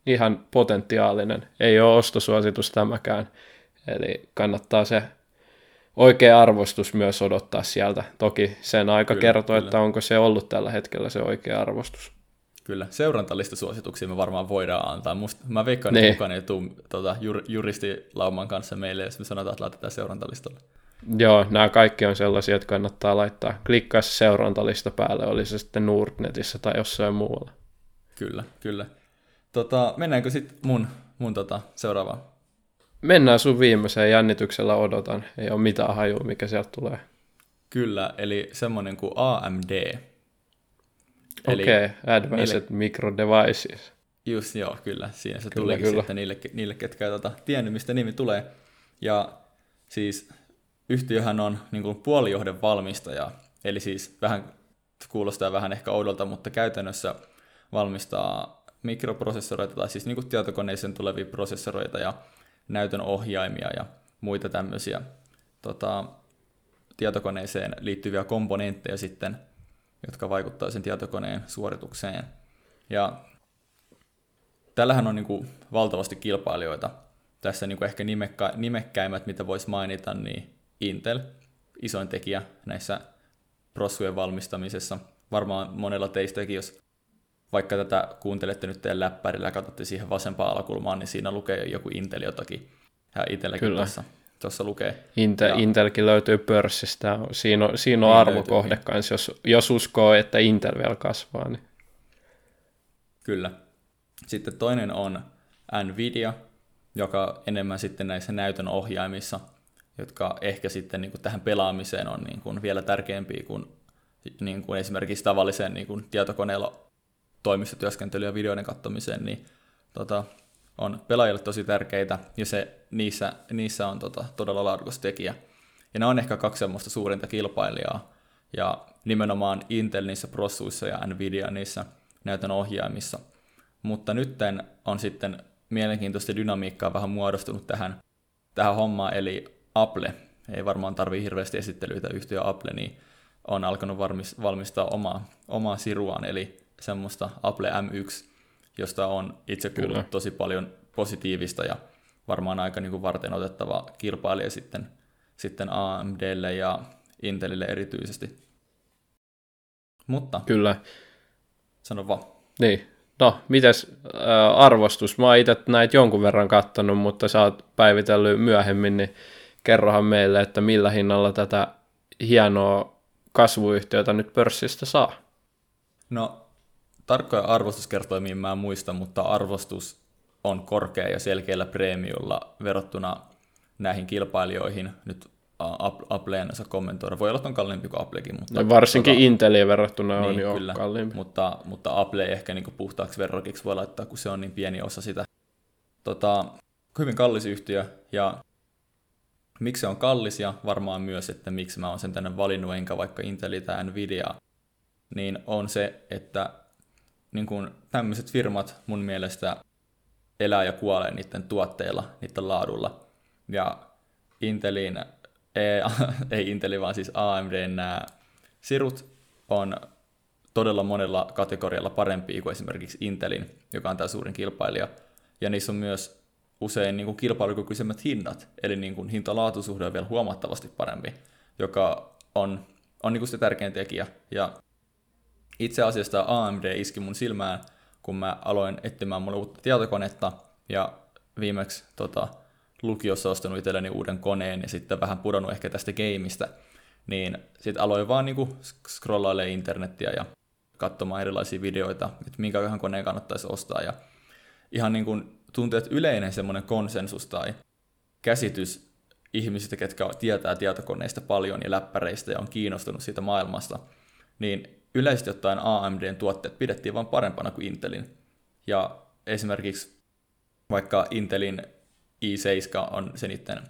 Ihan potentiaalinen. Ei ole ostosuositus tämäkään, eli kannattaa se oikea arvostus myös odottaa sieltä. Toki sen aika kyllä, kertoo, kyllä. että onko se ollut tällä hetkellä se oikea arvostus. Kyllä, seurantalistasuosituksia me varmaan voidaan antaa. Musta, mä veikkaan, että niin. kukaan ei tule tuota, jur, juristilauman kanssa meille, jos me sanotaan, että laitetaan seurantalistalle. Joo, nämä kaikki on sellaisia, että kannattaa laittaa. Klikkaa se seurantalista päälle, oli se sitten Nordnetissä tai jossain muualla. Kyllä, kyllä. Tota, mennäänkö sitten mun, mun tota, seuraavaan? Mennään sun viimeiseen jännityksellä odotan. Ei ole mitään hajua, mikä sieltä tulee. Kyllä, eli semmoinen kuin AMD. Okei, okay, Advanced niille... Micro Devices. Just joo, kyllä. Siinä se tuli sitten niille, niille ketkä ei tota, tiennyt, mistä nimi tulee. Ja siis yhtiöhän on niin kuin puolijohden valmistaja, eli siis vähän kuulostaa vähän ehkä oudolta, mutta käytännössä valmistaa mikroprosessoreita, tai siis niin tietokoneeseen tulevia prosessoroita ja näytön ohjaimia ja muita tämmöisiä tota, tietokoneeseen liittyviä komponentteja sitten, jotka vaikuttaa sen tietokoneen suoritukseen. Ja tällähän on niin kuin valtavasti kilpailijoita. Tässä niin kuin ehkä nimekkä, nimekkäimmät, mitä voisi mainita, niin Intel, isoin tekijä näissä prossujen valmistamisessa. Varmaan monella teistäkin, jos vaikka tätä kuuntelette nyt teidän läppärillä ja katsotte siihen vasempaan alakulmaan, niin siinä lukee joku Intel jotakin. Ja itselläkin tuossa, tuossa lukee. Intel, ja... Intelkin löytyy pörssistä. Siinä on, siinä on niin arvokohde kanssa, jos, jos uskoo, että Intel vielä kasvaa. Niin. Kyllä. Sitten toinen on Nvidia, joka enemmän sitten näissä näytön ohjaimissa – jotka ehkä sitten niin kuin tähän pelaamiseen on niin kuin vielä tärkeämpiä kuin, niin kuin esimerkiksi tavalliseen niin kuin tietokoneella toimistotyöskentelyä ja videoiden katsomiseen, niin tota, on pelaajille tosi tärkeitä, ja se, niissä, niissä on tota, todella laadukas tekijä. Ja ne on ehkä kaksi semmoista suurinta kilpailijaa, ja nimenomaan Intel niissä prossuissa ja Nvidia niissä näytön ohjaimissa. Mutta nytten on sitten mielenkiintoista dynamiikkaa vähän muodostunut tähän, tähän hommaan, eli Apple, ei varmaan tarvii hirveästi esittelyitä, yhtiö Apple, niin on alkanut valmistaa omaa, omaa siruaan, eli semmoista Apple M1, josta on itse kuullut Kyllä. tosi paljon positiivista ja varmaan aika niin kuin varten otettava kilpailija sitten, sitten AMDlle ja Intelille erityisesti. Mutta... Kyllä. Sano vaan. Niin. No, mites äh, arvostus? Mä oon itse näitä jonkun verran kattonut, mutta sä oot päivitellyt myöhemmin, niin kerrohan meille, että millä hinnalla tätä hienoa kasvuyhtiötä nyt pörssistä saa. No, tarkkoja arvostuskertoimia mä en muista, mutta arvostus on korkea ja selkeällä preemiolla verrattuna näihin kilpailijoihin. Nyt Apple en osaa kommentoida. Voi olla, että on kalliimpi kuin Applekin. Mutta no varsinkin tuota, Inteliin verrattuna niin, on jo kyllä, kalliimpi. Mutta, mutta Apple ei ehkä niin puhtaaksi verrokiksi voi laittaa, kun se on niin pieni osa sitä. Tota, hyvin kallis yhtiö ja miksi se on kallis ja varmaan myös, että miksi mä oon sen tänne valinnut, enkä vaikka Inteli tai Nvidia, niin on se, että niin kun tämmöiset firmat mun mielestä elää ja kuolee niiden tuotteilla, niiden laadulla. Ja Intelin, ei, ei Inteli, vaan siis AMD nämä sirut on todella monella kategorialla parempia kuin esimerkiksi Intelin, joka on tämä suurin kilpailija. Ja niissä on myös usein niin kuin kilpailukykyisemmät hinnat, eli niin kuin hinta-laatusuhde on vielä huomattavasti parempi, joka on, on niin kuin se tärkein tekijä. Ja itse asiassa AMD iski mun silmään, kun mä aloin etsimään mulle uutta tietokonetta, ja viimeksi tota, lukiossa ostanut itselleni uuden koneen, ja sitten vähän pudonnut ehkä tästä gameista, niin sitten aloin vaan niinku scrollailemaan internettiä ja katsomaan erilaisia videoita, että minkä koneen kannattaisi ostaa, ja ihan niin kuin tuntuu, että yleinen semmoinen konsensus tai käsitys ihmisistä, ketkä tietää tietokoneista paljon ja läppäreistä ja on kiinnostunut siitä maailmasta, niin yleisesti ottaen AMDn tuotteet pidettiin vain parempana kuin Intelin. Ja esimerkiksi vaikka Intelin i7 on se niiden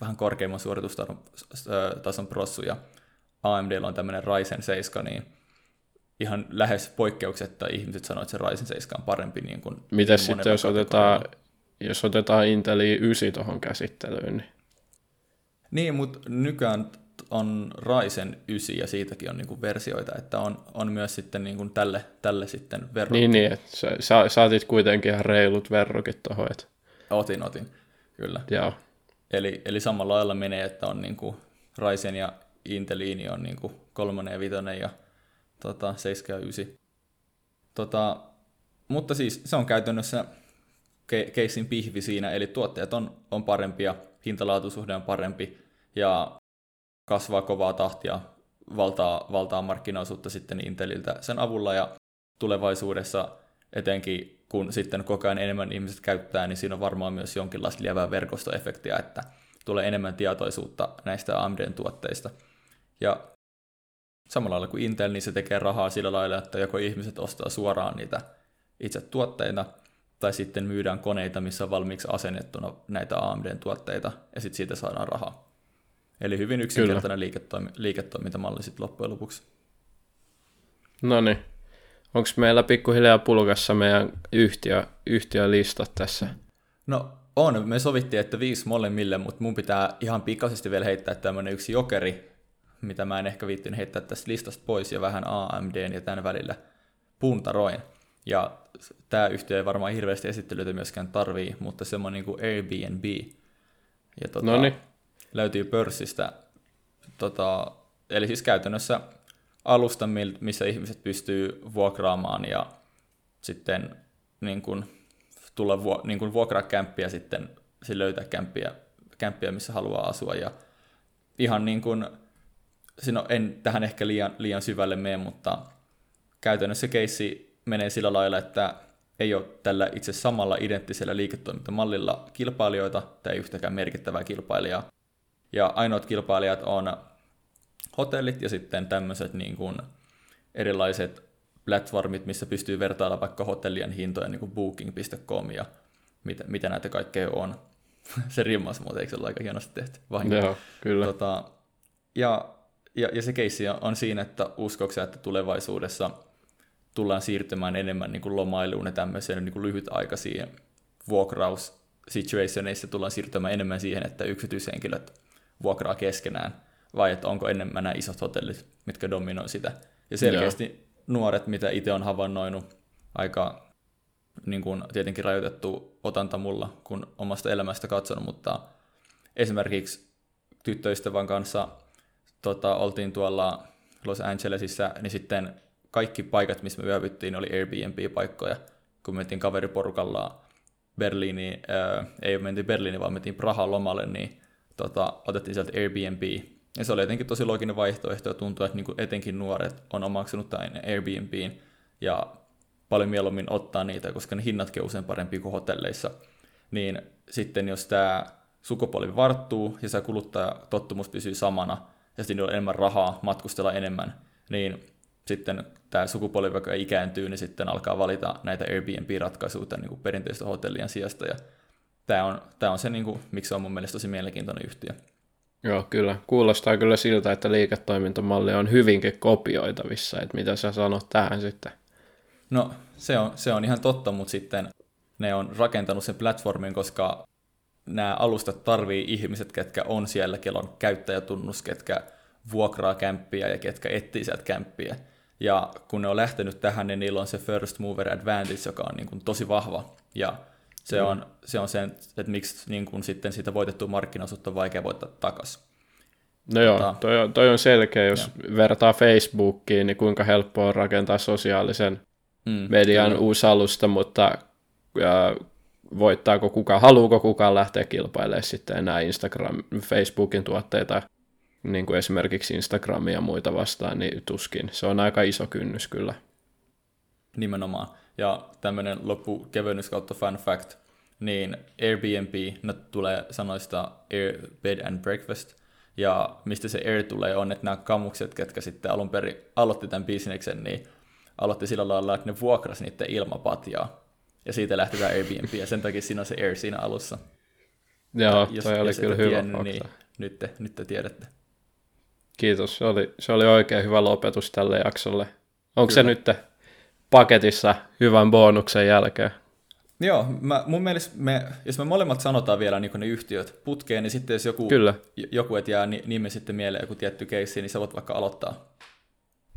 vähän korkeimman suoritustason prossu ja AMD on tämmöinen Ryzen 7, niin ihan lähes poikkeuksetta ihmiset sanoivat, että se Ryzen 7 on parempi. Niin kuin Miten sitten, jos otetaan, jos otetaan Inteli 9 tuohon käsittelyyn? Niin... niin, mutta nykyään on Ryzen 9 ja siitäkin on niinku versioita, että on, on myös sitten niinku tälle, tälle sitten verrokki. Niin, niin että sä, sä, saatit kuitenkin ihan reilut verrokit tuohon. Että... Otin, otin, kyllä. Joo. Eli, eli samalla lailla menee, että on niinku Ryzen ja Inteliini on niinku kolmonen ja vitonen ja tota, 7 ja 9. Tota, mutta siis se on käytännössä keissin pihvi siinä, eli tuotteet on, on parempia, hintalaatuisuhde on parempi ja kasvaa kovaa tahtia, valtaa, valtaa markkinaosuutta sitten Inteliltä sen avulla ja tulevaisuudessa etenkin kun sitten koko ajan enemmän ihmiset käyttää, niin siinä on varmaan myös jonkinlaista lievää verkostoefektiä, että tulee enemmän tietoisuutta näistä AMDn tuotteista. Ja samalla lailla kuin Intel, niin se tekee rahaa sillä lailla, että joko ihmiset ostaa suoraan niitä itse tuotteita, tai sitten myydään koneita, missä on valmiiksi asennettuna näitä AMDn tuotteita, ja sitten siitä saadaan rahaa. Eli hyvin yksinkertainen liiketoimi- liiketoimintamalli sitten loppujen lopuksi. No niin. Onko meillä pikkuhiljaa pulkassa meidän yhtiö, yhtiölistat tässä? No on. Me sovittiin, että viisi molemmille, mutta mun pitää ihan pikaisesti vielä heittää tämmöinen yksi jokeri, mitä mä en ehkä viittin heittää tästä listasta pois ja vähän AMDn ja tämän välillä puntaroin. Ja tämä yhtiö ei varmaan hirveästi esittelyitä myöskään tarvii, mutta semmoinen niin kuin Airbnb. Ja tota, Noniin löytyy pörssistä. Tota, eli siis käytännössä alusta, missä ihmiset pystyy vuokraamaan ja sitten niin kuin, tulla vu, niin kuin vuokraa kämppiä sitten, sitten löytää kämppiä, kämppiä, missä haluaa asua. Ja ihan niin kuin, no en tähän ehkä liian, liian syvälle mene, mutta käytännössä keissi menee sillä lailla, että ei ole tällä itse samalla identtisellä liiketoimintamallilla kilpailijoita tai yhtäkään merkittävää kilpailijaa, ja ainoat kilpailijat on hotellit ja sitten tämmöiset niin kuin erilaiset platformit, missä pystyy vertailla vaikka hotellien hintoja, niin kuin booking.com ja mitä, mitä näitä kaikkea on. se rimmas muuten, eikö se ole aika hienosti tehty? Vahinko. Joo, kyllä. Tota, ja, ja, ja se keissi on siinä, että uskoksia, että tulevaisuudessa tullaan siirtymään enemmän niin kuin lomailuun ja tämmöiseen niin kuin lyhytaikaisiin vuokraus situationeissa tullaan siirtymään enemmän siihen, että yksityishenkilöt vuokraa keskenään, vai että onko enemmän nämä isot hotellit, mitkä dominoi sitä. Ja selkeästi Joo. nuoret, mitä itse on havainnoinut, aika niin kuin, tietenkin rajoitettu otanta mulla, kun omasta elämästä katsonut, mutta esimerkiksi tyttöystävän kanssa tota, oltiin tuolla Los Angelesissa, niin sitten kaikki paikat, missä me yövyttiin, oli Airbnb-paikkoja. Kun mentiin kaveriporukalla Berliiniin, ää, ei mentiin Berliiniin, vaan mentiin Prahaan lomalle, niin tota, otettiin sieltä Airbnb. Ja se oli jotenkin tosi looginen vaihtoehto ja tuntuu, että niin etenkin nuoret on omaksunut tämän Airbnbin ja paljon mieluummin ottaa niitä, koska ne hinnatkin on usein parempi kuin hotelleissa. Niin sitten jos tämä sukupolvi varttuu ja se kuluttajatottumus pysyy samana ja sitten on enemmän rahaa matkustella enemmän, niin sitten tämä sukupolvi, joka ikääntyy, niin sitten alkaa valita näitä Airbnb-ratkaisuja niin perinteistä hotellien sijasta ja tämä on, tämä on se, niin kuin, miksi se on mun mielestä tosi mielenkiintoinen yhtiö. Joo, kyllä. Kuulostaa kyllä siltä, että liiketoimintamalli on hyvinkin kopioitavissa, että mitä sä sanot tähän sitten? No, se on, se on ihan totta, mutta sitten ne on rakentanut sen platformin, koska nämä alustat tarvii ihmiset, ketkä on siellä, kello on käyttäjätunnus, ketkä vuokraa kämppiä ja ketkä etsii sieltä kämppiä. Ja kun ne on lähtenyt tähän, niin niillä on se first mover advantage, joka on niin kuin tosi vahva. Ja se, mm. on, se on se, että miksi niin kun sitten sitä voitettua markkinaosuutta on vaikea voittaa takaisin. No joo, tota, toi, on, toi on selkeä, jos joo. vertaa Facebookiin, niin kuinka helppoa on rakentaa sosiaalisen mm, median kyllä. uusi alusta, mutta ja, voittaako kuka, haluuko kukaan lähteä kilpailemaan sitten enää Instagram, Facebookin tuotteita, niin kuin esimerkiksi Instagramia ja muita vastaan, niin tuskin. Se on aika iso kynnys kyllä. Nimenomaan. Ja tämmöinen loppukevennys kautta fun fact, niin Airbnb no, tulee sanoista Air, Bed and Breakfast, ja mistä se Air tulee on, että nämä kamukset, ketkä sitten alun perin aloitti tämän bisneksen, niin aloitti sillä lailla, että ne vuokras niiden ilmapatjaa. Ja siitä lähti tämä Airbnb, ja sen takia siinä on se Air siinä alussa. Joo, jos, toi oli jos kyllä hyvä tiennyt, niin nyt te, nyt te tiedätte. Kiitos, se oli, se oli oikein hyvä lopetus tälle jaksolle. Onko kyllä. se nyt paketissa hyvän bonuksen jälkeen? Joo, mä, mun mielestä me, jos me molemmat sanotaan vielä niin ne yhtiöt putkeen, niin sitten jos joku, Kyllä. joku et jää nimi sitten mieleen joku tietty keissi, niin sä voit vaikka aloittaa.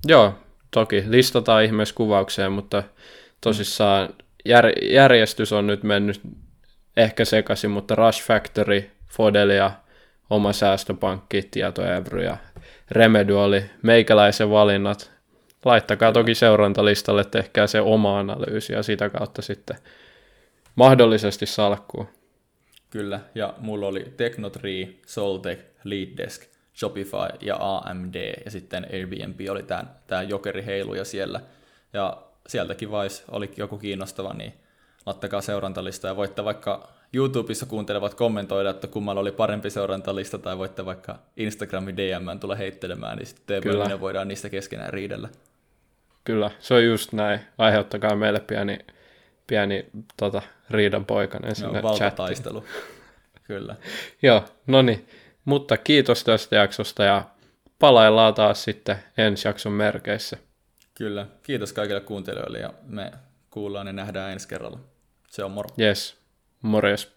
Joo, toki listataan ihmeessä kuvaukseen, mutta tosissaan jär, järjestys on nyt mennyt ehkä sekaisin, mutta Rush Factory, Fodelia, oma säästöpankki, tietoevry ja Remedy oli meikäläisen valinnat. Laittakaa toki seurantalistalle, tehkää se oma analyysi ja sitä kautta sitten mahdollisesti salkkuun. Kyllä, ja mulla oli Techno3, Soltech, Leaddesk, Shopify ja AMD, ja sitten Airbnb oli tämä, jokeri heiluja siellä. Ja sieltäkin vais oli joku kiinnostava, niin laittakaa seurantalista ja voitte vaikka YouTubessa kuuntelevat kommentoida, että kummalla oli parempi seurantalista, tai voitte vaikka Instagramin DM tulla heittelemään, niin sitten Kyllä. voidaan niistä keskenään riidellä. Kyllä, se on just näin. Aiheuttakaa meille pieni pieni tota, riidan poikainen sinne no, valtataistelu. Kyllä. Joo, no niin. Mutta kiitos tästä jaksosta ja palaillaan taas sitten ensi jakson merkeissä. Kyllä. Kiitos kaikille kuuntelijoille ja me kuullaan ja nähdään ensi kerralla. Se on moro. Yes. Morjes.